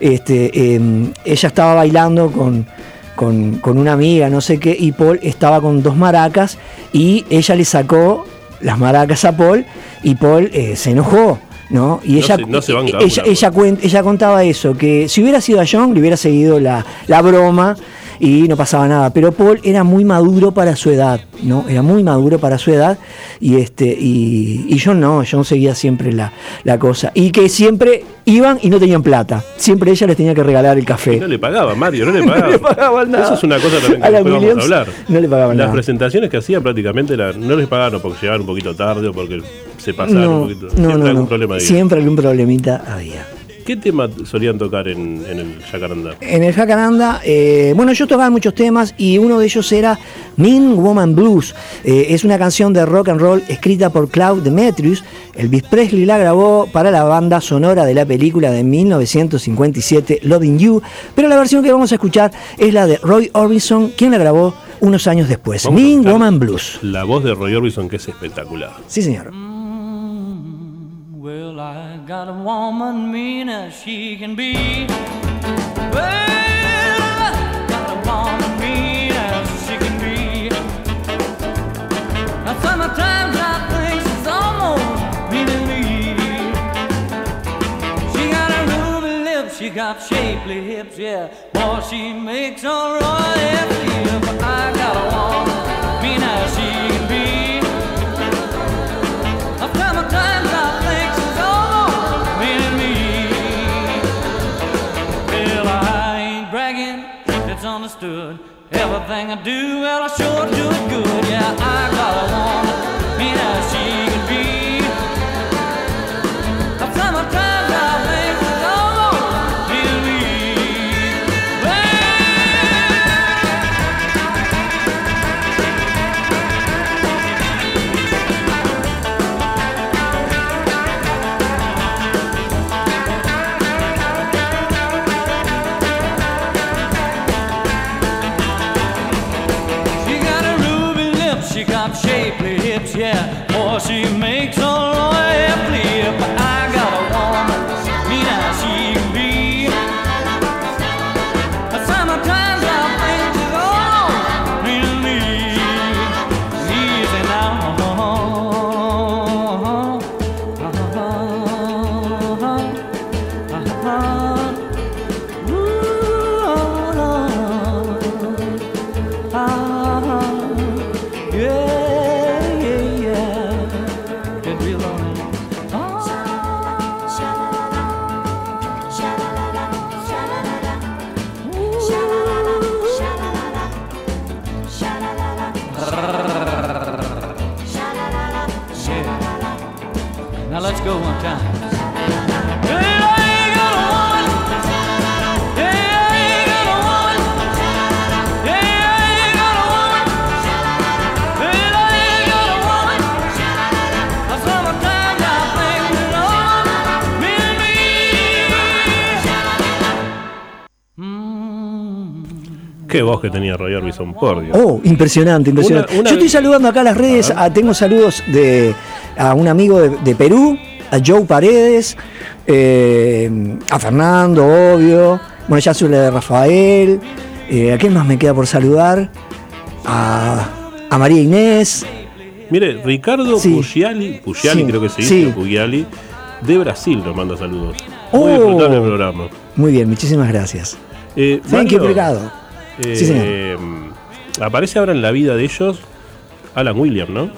Speaker 4: este, em, ella estaba bailando con, con, con una amiga, no sé qué, y Paul estaba con dos maracas y ella le sacó las maracas a Paul y Paul eh, se enojó. ¿no? Y
Speaker 3: No
Speaker 4: ella,
Speaker 3: se- no se banca
Speaker 4: ella, cuen- ella contaba eso, que si hubiera sido a John, le hubiera seguido la, la broma y no pasaba nada. Pero Paul era muy maduro para su edad, ¿no? Era muy maduro para su edad y este y, y John no, John seguía siempre la, la cosa. Y que siempre iban y no tenían plata. Siempre ella les tenía que regalar el café.
Speaker 3: Y no le pagaba, Mario, no le
Speaker 4: No
Speaker 3: pagaba.
Speaker 4: le pagaban nada.
Speaker 3: Eso es una cosa también que
Speaker 4: Alan
Speaker 3: después vamos a
Speaker 4: Williams
Speaker 3: hablar.
Speaker 4: no le pagaban
Speaker 3: Las
Speaker 4: nada.
Speaker 3: presentaciones que hacía prácticamente era- no les pagaban porque llegaban un poquito tarde o porque se pasaban
Speaker 4: No,
Speaker 3: un poquito.
Speaker 4: no,
Speaker 3: Siempre
Speaker 4: no,
Speaker 3: algún
Speaker 4: no.
Speaker 3: problema había.
Speaker 4: Siempre algún problemita había.
Speaker 3: ¿Qué tema solían tocar en, en el Jacarandá?
Speaker 4: En el Jacaranda, eh, bueno, yo tocaba muchos temas y uno de ellos era Mean Woman Blues. Eh, es una canción de rock and roll escrita por Claude Demetrius. Elvis Presley la grabó para la banda sonora de la película de 1957, Loving You. Pero la versión que vamos a escuchar es la de Roy Orbison, quien la grabó unos años después.
Speaker 3: Vamos
Speaker 4: Mean Woman Blues.
Speaker 3: La voz de Roy Orbison que es espectacular.
Speaker 4: Sí, señor.
Speaker 15: Got a woman mean as she can be. Well, got a woman mean as she can be. Almost me. She got a ruby lips, she got shapely hips, yeah. Boy, she makes a royal Everything I do, well, I sure do it good. Yeah, I got a woman,
Speaker 3: Qué voz que tenía Roy Orbison, por Dios.
Speaker 4: Oh, impresionante, impresionante.
Speaker 3: Una- una-
Speaker 4: Yo estoy saludando acá a las redes, a- tengo saludos de a un amigo de, de Perú, a Joe Paredes, eh, a Fernando, obvio, bueno, ya la de Rafael, eh, ¿a quién más me queda por saludar? A, a María Inés,
Speaker 3: Mire, Ricardo Pugliali, Pugliali
Speaker 4: Sí,
Speaker 3: creo que se
Speaker 4: sí.
Speaker 3: dice, Pugliali, de Brasil nos manda saludos. Muy
Speaker 4: Oh.
Speaker 3: disfrutable el programa.
Speaker 4: muy bien, muchísimas gracias.
Speaker 3: Eh,
Speaker 4: Thank you.
Speaker 3: Eh,
Speaker 4: Sí, señor.
Speaker 3: Aparece ahora en la vida de ellos Alan Williams, ¿no?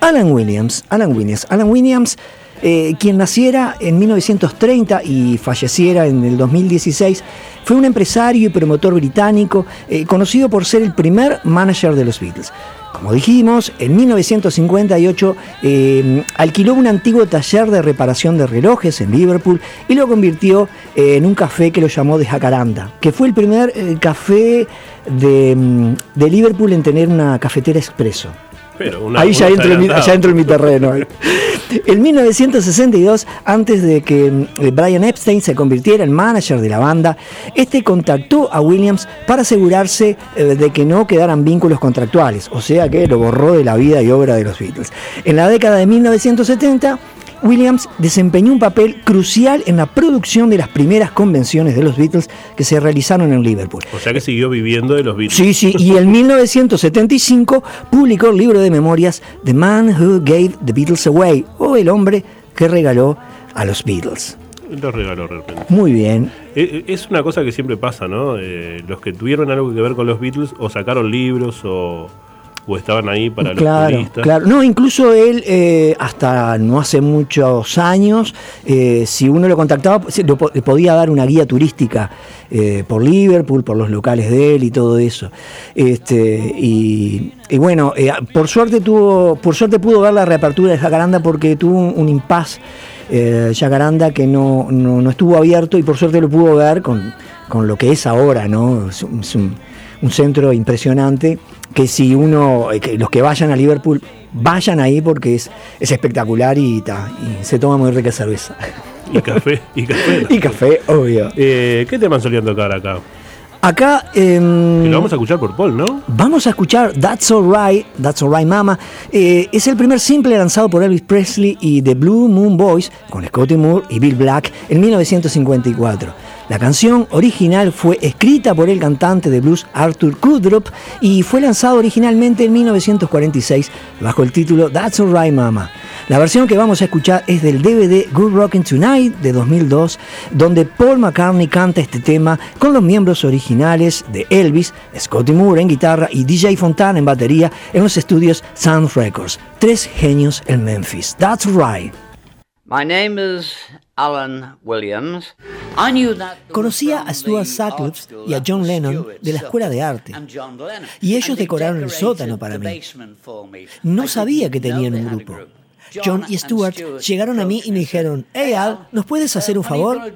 Speaker 4: Alan Williams, Alan Williams, Alan Williams, eh, quien naciera en 1930 y falleciera en el 2016, fue un empresario y promotor británico, eh, conocido por ser el primer manager de los Beatles. Como dijimos, en 1958 eh, alquiló un antiguo taller de reparación de relojes en Liverpool y lo convirtió eh, en un café que lo llamó de Jacaranda, que fue el primer eh, café de, mm, de Liverpool en tener una cafetera expreso.
Speaker 3: Pero una-
Speaker 4: Ahí ya entro, ya entro en mi terreno. En 1962, antes de que mm, Brian Epstein se convirtiera en manager de la banda, este contactó a Williams para asegurarse eh, de que no quedaran vínculos contractuales, o sea que lo borró de la vida y obra de los Beatles. En la década de 1970, Williams desempeñó un papel crucial en la producción de las primeras convenciones de los Beatles que se realizaron en Liverpool.
Speaker 3: O sea que siguió viviendo de los Beatles.
Speaker 4: Sí, sí, y en 1975 publicó el libro de memorias The Man Who Gave the Beatles Away, o El hombre que regaló a los Beatles.
Speaker 3: Lo regaló realmente.
Speaker 4: Muy bien.
Speaker 3: Eh, eh, Es una cosa que siempre pasa, ¿no? Eh, los que tuvieron algo que ver con los Beatles o sacaron libros o, o estaban ahí para los
Speaker 4: Claro,
Speaker 3: turistas.
Speaker 4: claro. No, incluso él, eh, hasta no hace muchos años, eh, si uno lo contactaba, le podía dar una guía turística eh, por Liverpool, por los locales de él y todo eso. Este, y, y bueno, por suerte tuvo, por suerte pudo ver la reapertura de Jacaranda porque tuvo un, un impas Jacaranda que no, no, no estuvo abierto y por suerte lo pudo ver con, con lo que es ahora, ¿no? Es un- es un- un centro impresionante que si uno, eh, que los que vayan a Liverpool, vayan ahí porque es, es espectacular y, ta, y se toma muy rica cerveza.
Speaker 3: Y café, y café.
Speaker 4: y café, obvio.
Speaker 3: Eh, ¿Qué temas solían tocar acá?
Speaker 4: Acá
Speaker 3: Que lo vamos a escuchar por Paul, ¿no?
Speaker 4: Vamos a escuchar That's Alright, That's Alright Mama. Eh, es el primer simple lanzado por Elvis Presley y The Blue Moon Boys con Scotty Moore y Bill Black en 1954. La canción original fue escrita por el cantante de blues Arthur Kudrop y fue lanzado originalmente en 1946 bajo el título That's Alright Mama. La versión que vamos a escuchar es del DVD Good Rockin' Tonight de 2002, donde Paul McCartney canta este tema con los miembros originales de Elvis, Scotty Moore en guitarra y DJ Fontana en batería en los estudios Sound Records. Tres genios en Memphis. That's right.
Speaker 16: My name is Alan Williams.
Speaker 4: Conocía a Stuart Sutcliffe y a John Lennon de la escuela de arte. Y ellos decoraron el sótano para mí. No sabía que tenían un grupo. John y Stuart llegaron a mí y me dijeron, hey Al, ¿nos puedes hacer un favor?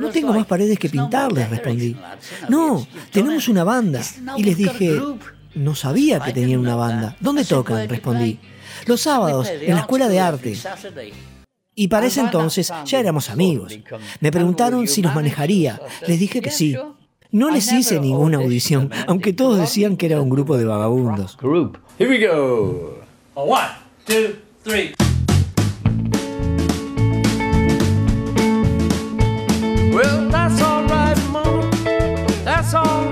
Speaker 4: No tengo más paredes que pintarles, respondí. No, tenemos una banda. Y les dije, no sabía que tenían una banda. ¿Dónde tocan? Respondí. Los sábados, en la escuela de arte. Y para ese entonces ya éramos amigos. Me preguntaron si nos manejaría. Les dije que sí. No les hice ninguna audición, aunque todos decían que era un grupo de vagabundos.
Speaker 17: Here we go. One, two, three.
Speaker 15: Well, that's mama. That's alright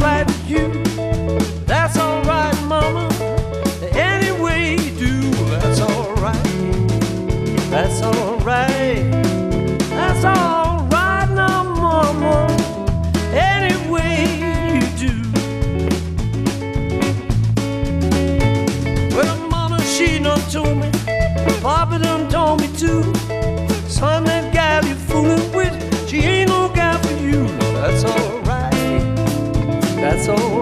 Speaker 15: Papa done told me too. Son, that gal you fooling with, she ain't no gal for you. That's alright. That's alright.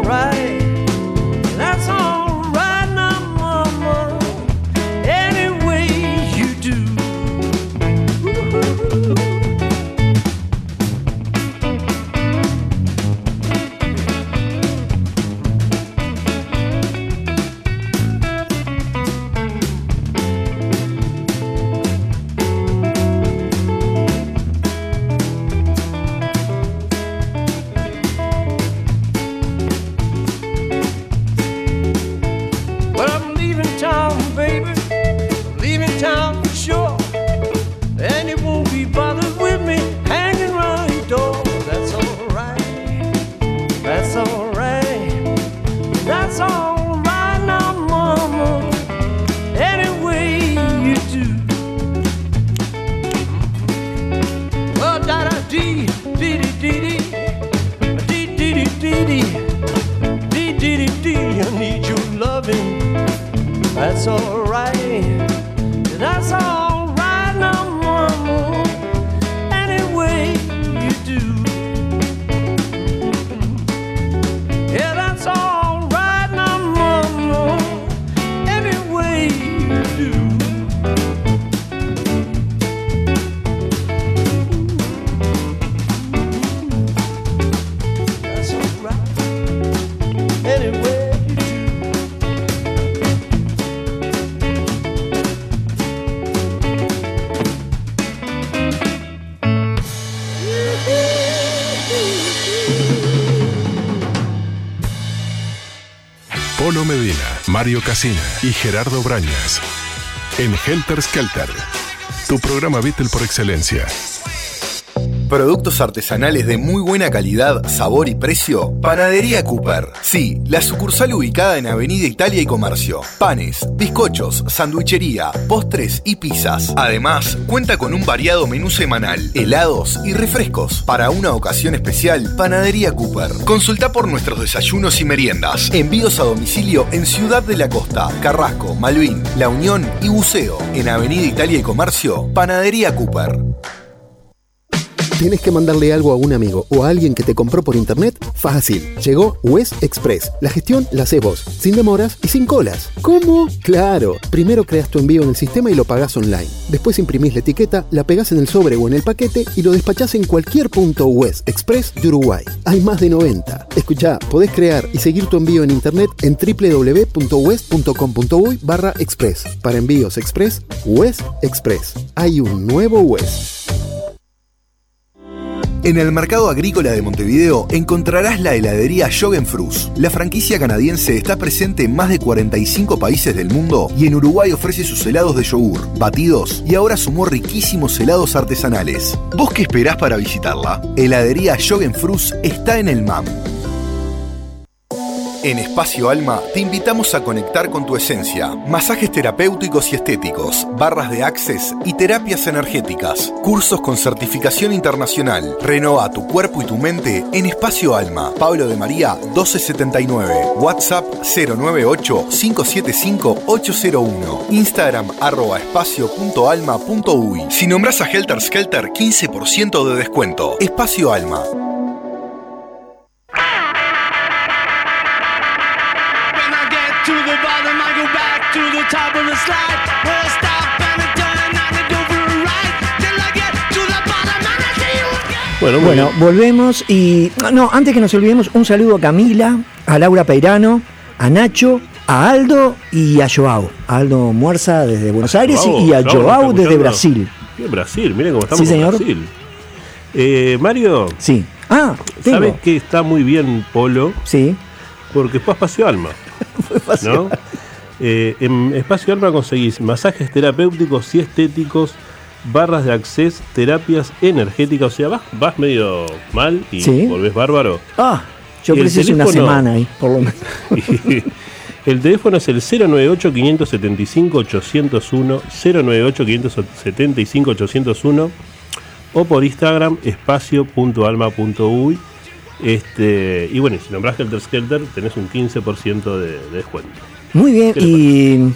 Speaker 1: Mario Casina y Gerardo Brañas. En Helter Skelter, tu programa Beatle por excelencia.
Speaker 7: Productos artesanales de muy buena calidad, sabor y precio. Panadería Cooper. Sí, la sucursal ubicada en Avenida Italia y Comercio. Panes, bizcochos, sandwichería, postres y pizzas. Además, cuenta con un variado menú semanal, helados y refrescos. Para una ocasión especial, Panadería Cooper. Consulta por nuestros desayunos y meriendas. Envíos a domicilio en Ciudad de la Costa, Carrasco, Malvin, La Unión y Buceo. En Avenida Italia y Comercio, Panadería Cooper.
Speaker 8: ¿Tienes que mandarle algo a un amigo o a alguien que te compró por internet? Fácil. Llegó West Express. La gestión la haces vos, sin demoras y sin colas. ¿Cómo? Claro. Primero creas tu envío en el sistema y lo pagás online. Después imprimís la etiqueta, la pegás en el sobre o en el paquete y lo despachás en cualquier punto West Express de Uruguay. Hay más de 90. Escuchá, podés crear y seguir tu envío en internet en www.west.com.uy barra express. Para envíos express, West Express. Hay un nuevo West.
Speaker 7: En el mercado agrícola de Montevideo encontrarás la heladería Frus. La franquicia canadiense está presente en más de 45 países del mundo y en Uruguay ofrece sus helados de yogur, batidos y ahora sumó riquísimos helados artesanales. ¿Vos qué esperás para visitarla? Heladería Frus está en el MAM. En Espacio Alma te invitamos a conectar con tu esencia. Masajes terapéuticos y estéticos, barras de access y terapias energéticas. Cursos con certificación internacional. Renova tu cuerpo y tu mente en Espacio Alma. Pablo de María 1279. WhatsApp 098-575-801. Instagram arroba espacio.alma.uy. Si nombras a Helter Skelter, 15% de descuento. Espacio Alma.
Speaker 18: Top of the slide. Where I stop and I turn and I go for a ride. Till I get to the bottom and I see you again.
Speaker 3: Bueno,
Speaker 4: Bueno, volvemos y. No, antes que nos olvidemos, un saludo a Camila, a Laura Peirano, a Nacho, a Aldo y a Joao. A Aldo Muerza desde Buenos Aires
Speaker 3: Joao,
Speaker 4: y a
Speaker 3: Joao
Speaker 4: desde. Brasil.
Speaker 3: Bien, Brasil, miren cómo estamos
Speaker 4: Sí, señor.
Speaker 3: con Brasil. Eh, Mario.
Speaker 4: Sí. Ah, tengo.
Speaker 3: ¿Sabes que está muy bien Polo?
Speaker 4: Sí.
Speaker 3: Porque fue Espacio Alma. ¿no? Eh, en Espacio Alma conseguís masajes terapéuticos y estéticos, barras de acceso, terapias energéticas. O sea, vas, vas medio mal y
Speaker 4: Sí.
Speaker 3: volvés bárbaro.
Speaker 4: Ah, yo
Speaker 3: el
Speaker 4: preciso una
Speaker 3: teléfono-
Speaker 4: semana ahí, por lo menos.
Speaker 3: El teléfono es el 098-575-801, 098-575-801 o por Instagram espacio.alma.uy. Este, y bueno, si nombras Helter Skelter, tenés un 15% de, de descuento.
Speaker 4: Muy bien,
Speaker 3: ¿Qué le
Speaker 4: y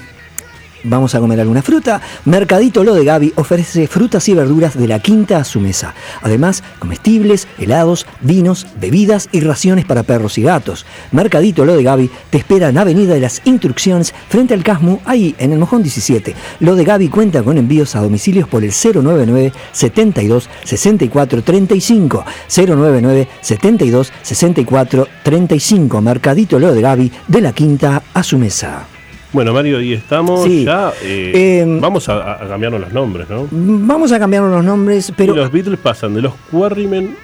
Speaker 4: vamos a comer alguna fruta. Mercadito Lo de Gaby ofrece frutas y verduras de la quinta a su mesa. Además, comestibles, helados, vinos, bebidas y raciones para perros y gatos. Mercadito Lo de Gaby te espera en Avenida de las Instrucciones frente al Casmu, ahí en el Mojón 17. Lo de Gaby cuenta con envíos a domicilios por el 099 72 64 35. 099 72 64 35. Mercadito Lo de Gaby de la quinta a su mesa.
Speaker 3: Bueno, Mario, y estamos
Speaker 4: Sí.
Speaker 3: ya. eh,
Speaker 4: Em,
Speaker 3: vamos a, a cambiarnos los nombres, ¿no?
Speaker 4: Vamos a cambiar los nombres, pero
Speaker 3: Y los Beatles pasan de los Quarrymen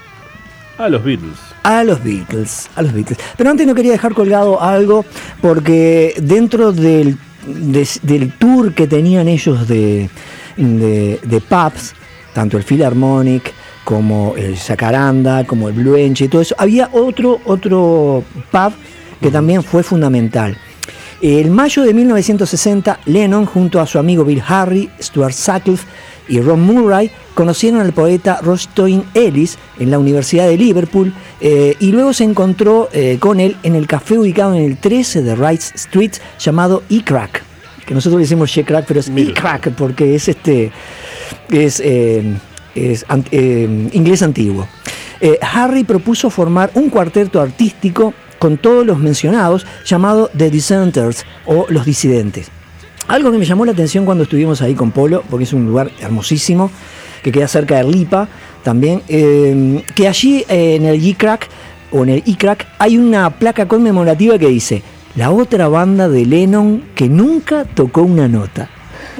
Speaker 3: a los Beatles.
Speaker 4: a los Beatles, a los Beatles. Pero antes no quería dejar colgado algo porque dentro del, de- del tour que tenían ellos de, de, de pubs, tanto el Philharmonic como el Jacaranda, como el Blue Enche y todo eso, había otro, otro pub que también fue fundamental. El mayo de 1960, Lennon, junto a su amigo Bill Harry, Stuart Sutcliffe y Ron Murray, conocieron al poeta Rostoin Ellis en la Universidad de Liverpool eh, y luego se encontró eh, con él en el café ubicado en el 13 de Wright Street llamado E-Crack, que nosotros le decimos She-Crack, pero es E-Crack porque es este es, eh, es eh, inglés antiguo. Harry propuso formar un cuarteto artístico con todos los mencionados llamado The Dissenters o Los Disidentes. Algo que me llamó la atención cuando estuvimos ahí con Polo, porque es un lugar hermosísimo, que queda cerca de Lipa también, eh, que allí eh, en el G-Crack o en el E-Crack hay una placa conmemorativa que dice, la otra banda de Lennon que nunca tocó una nota.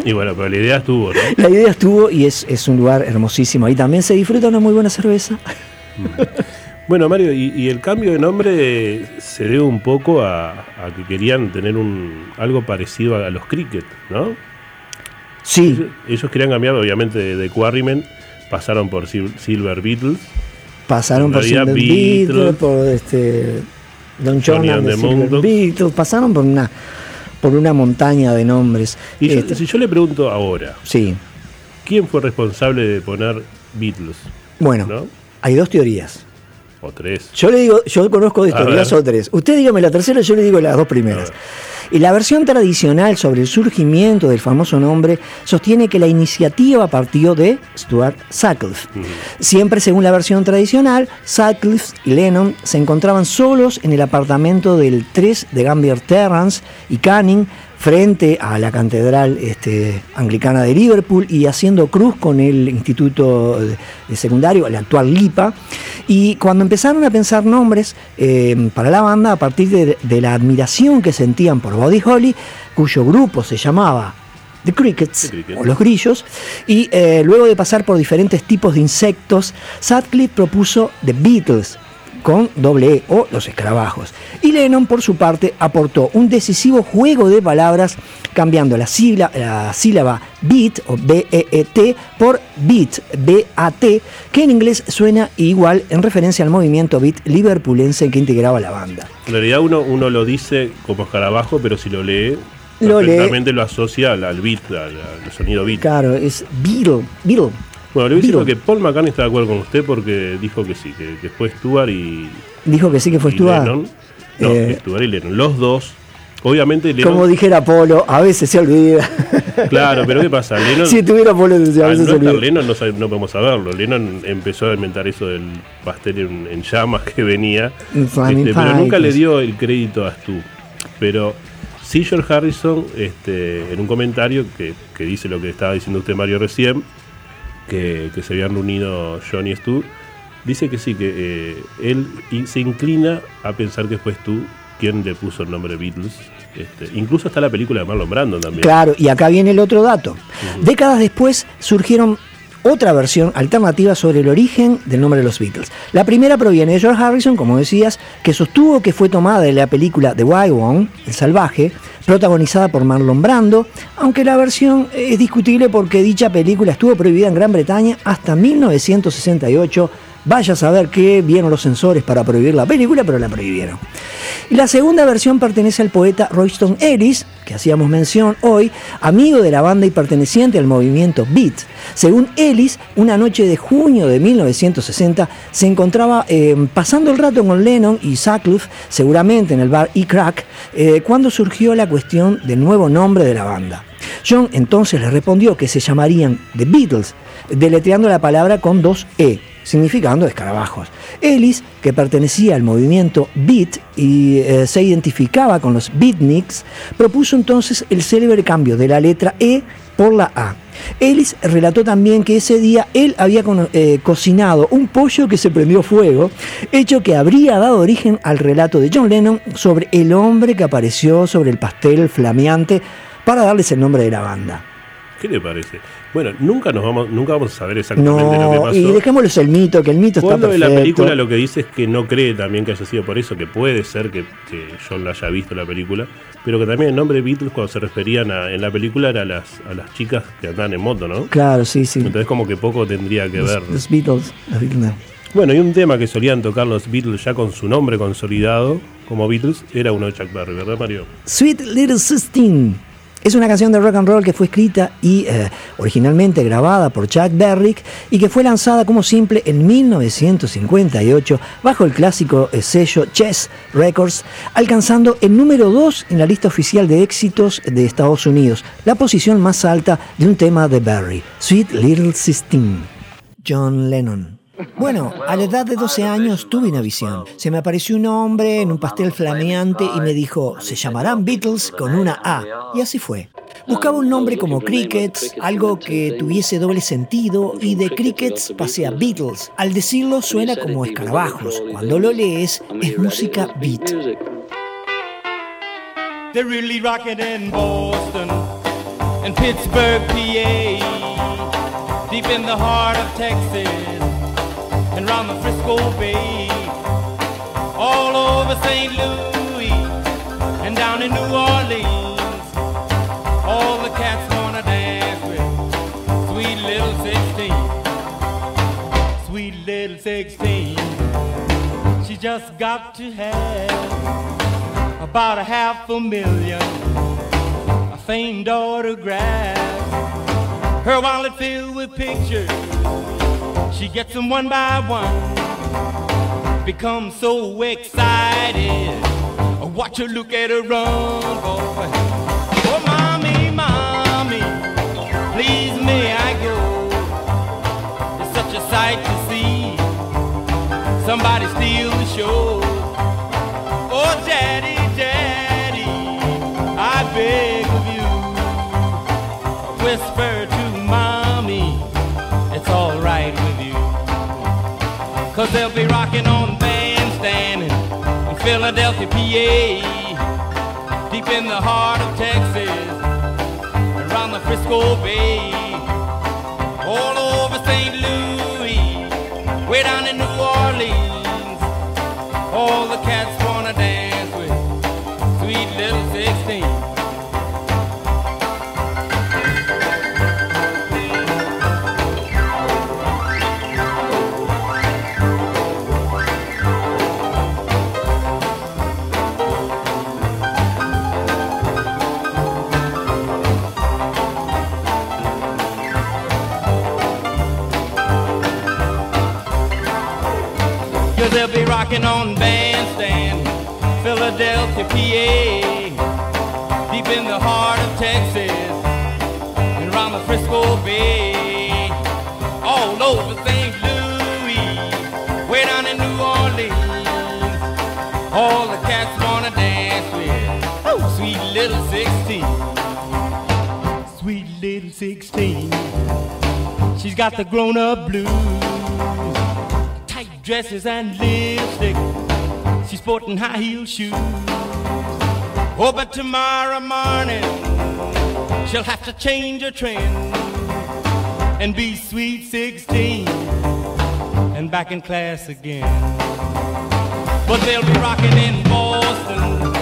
Speaker 3: Y bueno, pero la idea estuvo, ¿no?
Speaker 4: La idea estuvo y es, es un lugar hermosísimo. Ahí también se disfruta una muy buena cerveza.
Speaker 3: Bueno, Mario, y, y el cambio de nombre se debe un poco a, a que querían tener un algo parecido a, a los cricket, ¿no?
Speaker 4: Sí.
Speaker 3: Ellos, ellos querían cambiar, obviamente, de, de Quarrymen, pasaron por Sil- Silver Beatles.
Speaker 4: Pasaron por Silver
Speaker 3: Beatles,
Speaker 4: Beatles, por este Don
Speaker 3: Johnny
Speaker 4: Jonas de Silver. Beatles, pasaron por una por una montaña de nombres.
Speaker 3: Y yo-
Speaker 4: Este,
Speaker 3: si yo le pregunto ahora,
Speaker 4: sí.
Speaker 3: ¿quién fue responsable de poner Beatles?
Speaker 4: Bueno,
Speaker 3: ¿No?
Speaker 4: hay dos teorías.
Speaker 3: O tres.
Speaker 4: Yo le digo, yo conozco de
Speaker 3: ver.
Speaker 4: o tres. Usted dígame la tercera, yo le digo las dos primeras. Y la versión tradicional sobre el surgimiento del famoso nombre sostiene que la iniciativa partió de Stuart Sutcliffe. Siempre según la versión tradicional, Sutcliffe y Lennon se encontraban solos en el apartamento del 3 de Gambier Terrace y Canning frente a la catedral este, anglicana de Liverpool y haciendo cruz con el instituto de, de secundario, el actual LIPA. Y cuando empezaron a pensar nombres eh, para la banda, a partir de, de la admiración que sentían por Buddy Holly, cuyo grupo se llamaba The Crickets, o los grillos, y eh, luego de pasar por diferentes tipos de insectos, Sutcliffe propuso The Beatles, con doble E o los escarabajos. Y Lennon, por su parte, aportó un decisivo juego de palabras cambiando la, sigla- la sílaba beat o B-E-E-T por beat, B-A-T, que en inglés suena igual en referencia al movimiento beat liverpulense que integraba la banda.
Speaker 3: En realidad uno, uno lo dice como escarabajo, pero si lo lee,
Speaker 4: Lo
Speaker 3: lo asocia al, al beat, al, al sonido beat.
Speaker 4: Claro, es Beatle, Beatle.
Speaker 3: Bueno, le voy
Speaker 4: Beatle.
Speaker 3: que Paul McCartney está de acuerdo con usted porque dijo que sí, que, que fue Stuart y,
Speaker 4: Dijo que sí que fue Stuart.
Speaker 3: Lennon. No,
Speaker 4: Eh,
Speaker 3: Stuart y Lennon. Los dos. Obviamente Lennon.
Speaker 4: Como dijera Polo, a veces se olvida.
Speaker 3: Claro, pero ¿qué pasa? Lennon.
Speaker 4: si tuviera Polo, a veces
Speaker 3: no
Speaker 4: se olvida.
Speaker 3: Lennon no, no podemos saberlo. Lennon empezó a inventar eso del pastel en, en llamas que venía.
Speaker 4: Flaming
Speaker 3: Este, pero nunca le dio el crédito a Stu. Pero sí George Harrison, este, en un comentario que, que dice lo que estaba diciendo usted Mario recién, que, que se habían reunido John y Stu, dice que sí, que eh, él se inclina a pensar que fue Stu quien le puso el nombre Beatles. Este, incluso está la película de Marlon Brando también.
Speaker 4: Claro, y acá viene el otro dato. Décadas después surgieron otra versión alternativa sobre el origen del nombre de los Beatles. La primera proviene de George Harrison, como decías, que sostuvo que fue tomada de la película The Wild One, El Salvaje, protagonizada por Marlon Brando, aunque la versión es discutible porque dicha película estuvo prohibida en Gran Bretaña hasta 1968. Vaya a saber qué vieron los censores para prohibir la película, pero la prohibieron. Y la segunda versión pertenece al poeta Royston Ellis, que hacíamos mención hoy, amigo de la banda y perteneciente al movimiento Beat. Según Ellis, una noche de junio de 1960 se encontraba eh, pasando el rato con Lennon y Sutcliffe, seguramente en el bar E-Crack, eh, cuando surgió la cuestión del nuevo nombre de la banda. John entonces le respondió que se llamarían The Beatles, deletreando la palabra con dos E, significando escarabajos. Ellis, que pertenecía al movimiento Beat y eh, se identificaba con los Beatniks, propuso entonces el célebre cambio de la letra E por la A. Ellis relató también que ese día él había eh, cocinado un pollo que se prendió fuego, hecho que habría dado origen al relato de John Lennon sobre el hombre que apareció sobre el pastel flameante para darles el nombre de la banda.
Speaker 3: ¿Qué le parece? Bueno, nunca nos vamos, nunca vamos a saber exactamente lo que
Speaker 4: No,
Speaker 3: pasó.
Speaker 4: y dejémosles el mito, que el mito está perfecto.
Speaker 3: la película lo que dice es que no cree también que haya sido por eso, que puede ser que, que John la haya visto la película, pero que también el nombre Beatles cuando se referían a- en la película era a las, a las chicas que andaban en moto, ¿no?
Speaker 4: Claro, sí, sí.
Speaker 3: Entonces como que poco tendría que
Speaker 4: Los,
Speaker 3: ver.
Speaker 4: los Beatles, los Beatles no.
Speaker 3: Bueno, y un tema que solían tocar los Beatles ya con su nombre consolidado como Beatles era uno de Chuck Berry, ¿verdad Mario?
Speaker 4: Sweet Little Sixteen. Es una canción de rock and roll que fue escrita y eh, originalmente grabada por Chuck Berry y que fue lanzada como simple en 1958 bajo el clásico eh, sello Chess Records, alcanzando el número 2 en la lista oficial de éxitos de Estados Unidos, la posición más alta de un tema de Berry, Sweet Little Sixteen. John Lennon. Bueno, a la edad de 12 años tuve una visión. Se me apareció un hombre en un pastel flameante y me dijo, se llamarán Beatles con una A. Y así fue. Buscaba un nombre como Crickets, algo que tuviese doble sentido, y de Crickets pasé a Beatles. Al decirlo suena como escarabajos. Cuando lo lees, es música beat.
Speaker 14: And round the Frisco Bay. all over St. Louis and down in New Orleans. All the cats wanna dance with sweet little 16. Sweet little 16. She just got to have about a half a million a famed autograph. Her wallet filled with pictures. She gets them one by one. Becomes so excited. I watch her look at her run, boy. Oh, mommy, mommy, please may I go? It's such a sight to see. Somebody steal the show. Philadelphia, PA. Deep in the heart of Texas, around the Frisco Bay. All over St. Louis, way down in New got the grown-up blues tight dresses and lipstick. She's sporting high heel shoes. Oh, but tomorrow morning she'll have to change her trend and be sweet 16 and back in class again. But they'll be rocking in Boston,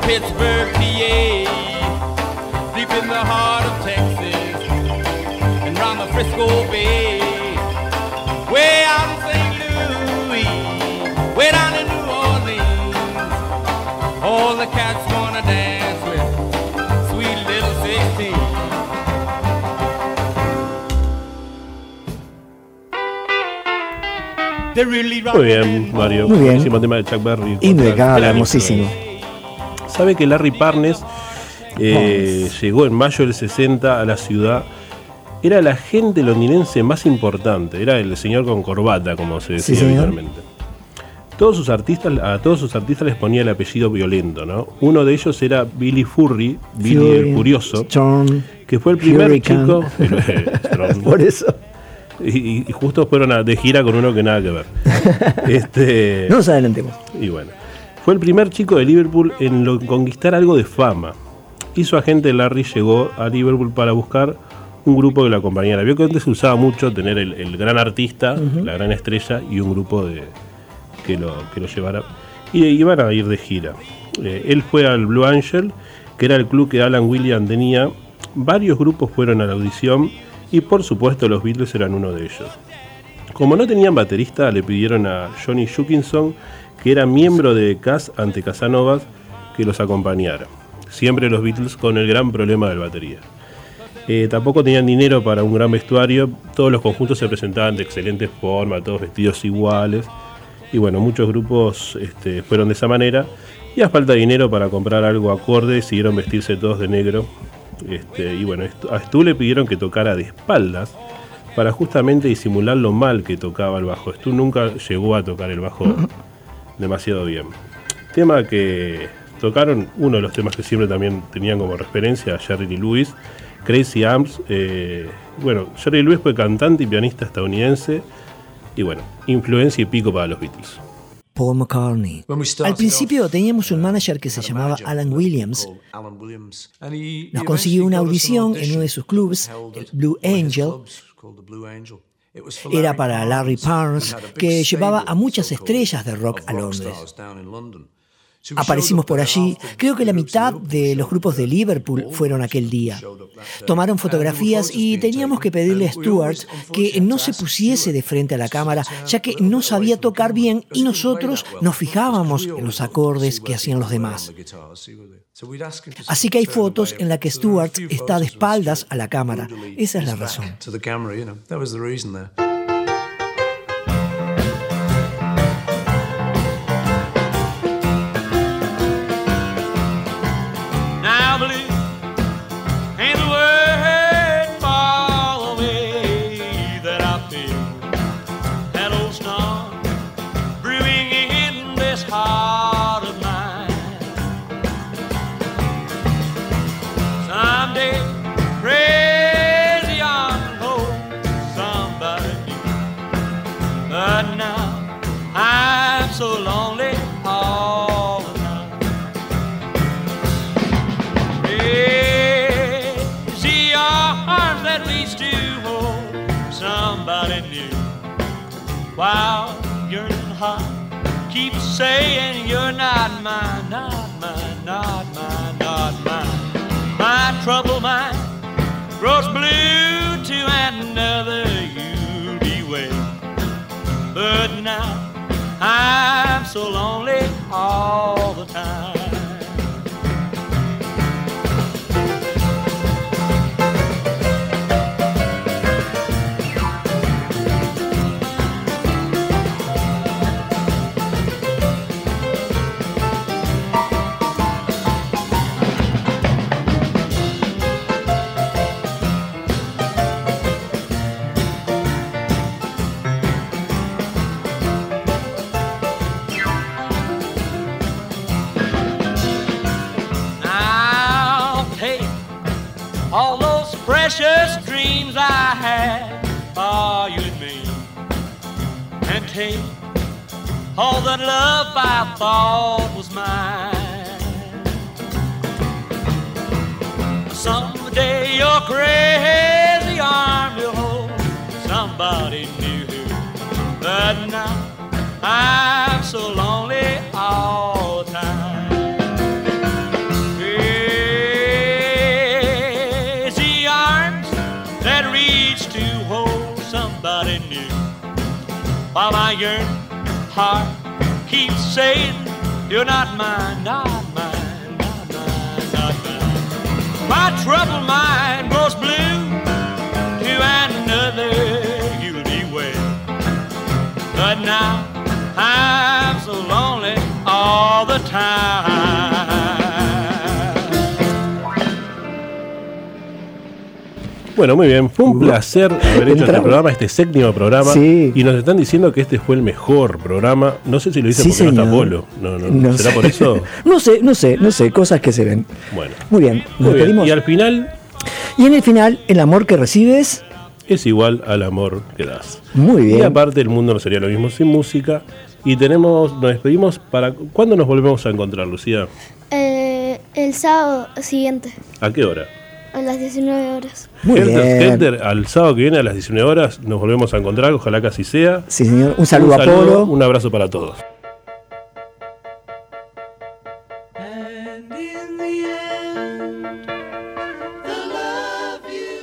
Speaker 14: Pittsburgh, PA, deep in the heart of Texas the Frisco Bay. Way out in St. Louis, way down in New Orleans, all the cats wanna dance with sweet little 16. They're really
Speaker 3: Muy bien, Mario.
Speaker 4: Muy bien.
Speaker 3: Buenísimo tema de Chuck Berry. Gran
Speaker 4: hermosísimo.
Speaker 3: Sabe que Larry Parnes eh, llegó en mayo del 60 a la ciudad. Era el agente londinense más importante. Era el señor con corbata, como se
Speaker 4: Sí,
Speaker 3: decía
Speaker 4: señor.
Speaker 3: habitualmente. Todos sus artistas, a todos sus artistas les ponía el apellido violento, ¿no? Uno de ellos era Billy Furry, Billy
Speaker 4: Fury,
Speaker 3: el Curioso,
Speaker 4: Storm,
Speaker 3: que fue el primer
Speaker 4: Hurricane.
Speaker 3: chico. Storm.
Speaker 4: Por eso.
Speaker 3: Y, y justo fueron a- de gira con uno que nada que ver. este,
Speaker 4: No nos adelantemos.
Speaker 3: y bueno, fue el primer chico de Liverpool en lo- conquistar algo de fama. Y su agente Larry llegó a Liverpool para buscar un grupo que lo acompañara. Vio que antes se usaba mucho tener el, el gran artista, la gran estrella y un grupo de, que, lo, que lo llevara. Y iban a ir de gira. Eh, él fue al Blue Angel, que era el club que Alan Williams tenía. Varios grupos fueron a la audición y por supuesto los Beatles eran uno de ellos. Como no tenían baterista, le pidieron a Johnny Shukinson, que era miembro de Cass ante Casanovas, que los acompañara. Siempre los Beatles con el gran problema del batería. Eh, tampoco tenían dinero para un gran vestuario, todos los conjuntos se presentaban de excelente forma, todos vestidos iguales. Y bueno, muchos grupos este, fueron de esa manera. Y a falta de dinero para comprar algo acorde, decidieron vestirse todos de negro. Este, y bueno, a Stu le pidieron que tocara de espaldas para justamente disimular lo mal que tocaba el bajo. Stu nunca llegó a tocar el bajo demasiado bien. Tema que tocaron, uno de los temas que siempre también tenían como referencia a Jerry Lee Lewis, Crazy Arms. eh, bueno, Jerry Lewis fue cantante y pianista estadounidense. Y bueno, influencia y pico para los Beatles.
Speaker 4: Paul McCartney. Al principio teníamos un manager que se llamaba Alan Williams. Nos consiguió una audición en uno de sus clubs, el Blue Angel. Era para Larry Parnes, que llevaba a muchas estrellas de rock a Londres. Aparecimos por allí. Creo que la mitad de los grupos de Liverpool fueron aquel día. Tomaron fotografías y teníamos que pedirle a Stuart que no se pusiese de frente a la cámara, ya que no sabía tocar bien y nosotros nos fijábamos en los acordes que hacían los demás. Así que hay fotos en las que Stuart está de espaldas a la cámara. Esa es la razón.
Speaker 15: Someday your crazy arm will hold somebody new, but now I'm so lonely all the time. Crazy arms that reach to hold somebody new. While my yearning heart keeps saying, You're not mine, My troubled mind grows blue to another you'll be with. But now I'm so lonely all the time.
Speaker 3: Bueno, muy bien. Fue un placer haber hecho este programa, este séptimo programa.
Speaker 4: Sí.
Speaker 3: Y nos están diciendo que este fue el mejor programa. No sé si lo hice
Speaker 4: Sí,
Speaker 3: porque no está
Speaker 4: señor.
Speaker 3: Polo. No, no,
Speaker 4: No
Speaker 3: ¿Será
Speaker 4: sé.
Speaker 3: por eso?
Speaker 4: No sé, no sé, no sé, cosas que se ven.
Speaker 3: Bueno.
Speaker 4: Muy bien, nos
Speaker 3: Muy bien. Y al final
Speaker 4: Y en el final, el amor que recibes,
Speaker 3: es igual al amor que das.
Speaker 4: muy
Speaker 3: Y
Speaker 4: bien.
Speaker 3: aparte el mundo no sería lo mismo sin música. Y tenemos, nos despedimos para... ¿Cuándo nos volvemos a encontrar, Lucía?
Speaker 19: Eh, el sábado siguiente,
Speaker 3: ¿A qué hora?
Speaker 19: A las 19 horas.
Speaker 4: Muy bien.
Speaker 3: Al sábado que viene a las 19 horas nos volvemos a encontrar, ojalá que así sea.
Speaker 4: Sí, señor. Un saludo a Polo.
Speaker 3: Un abrazo para todos.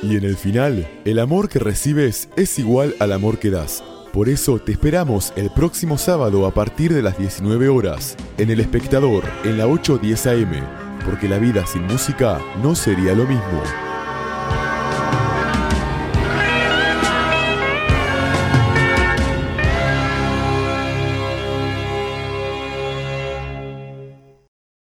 Speaker 20: Y en el final, el amor que recibes es igual al amor que das. Por eso te esperamos el próximo sábado a partir de las 19 horas, en El Espectador, en la 810 AM, porque la vida sin música no sería lo mismo.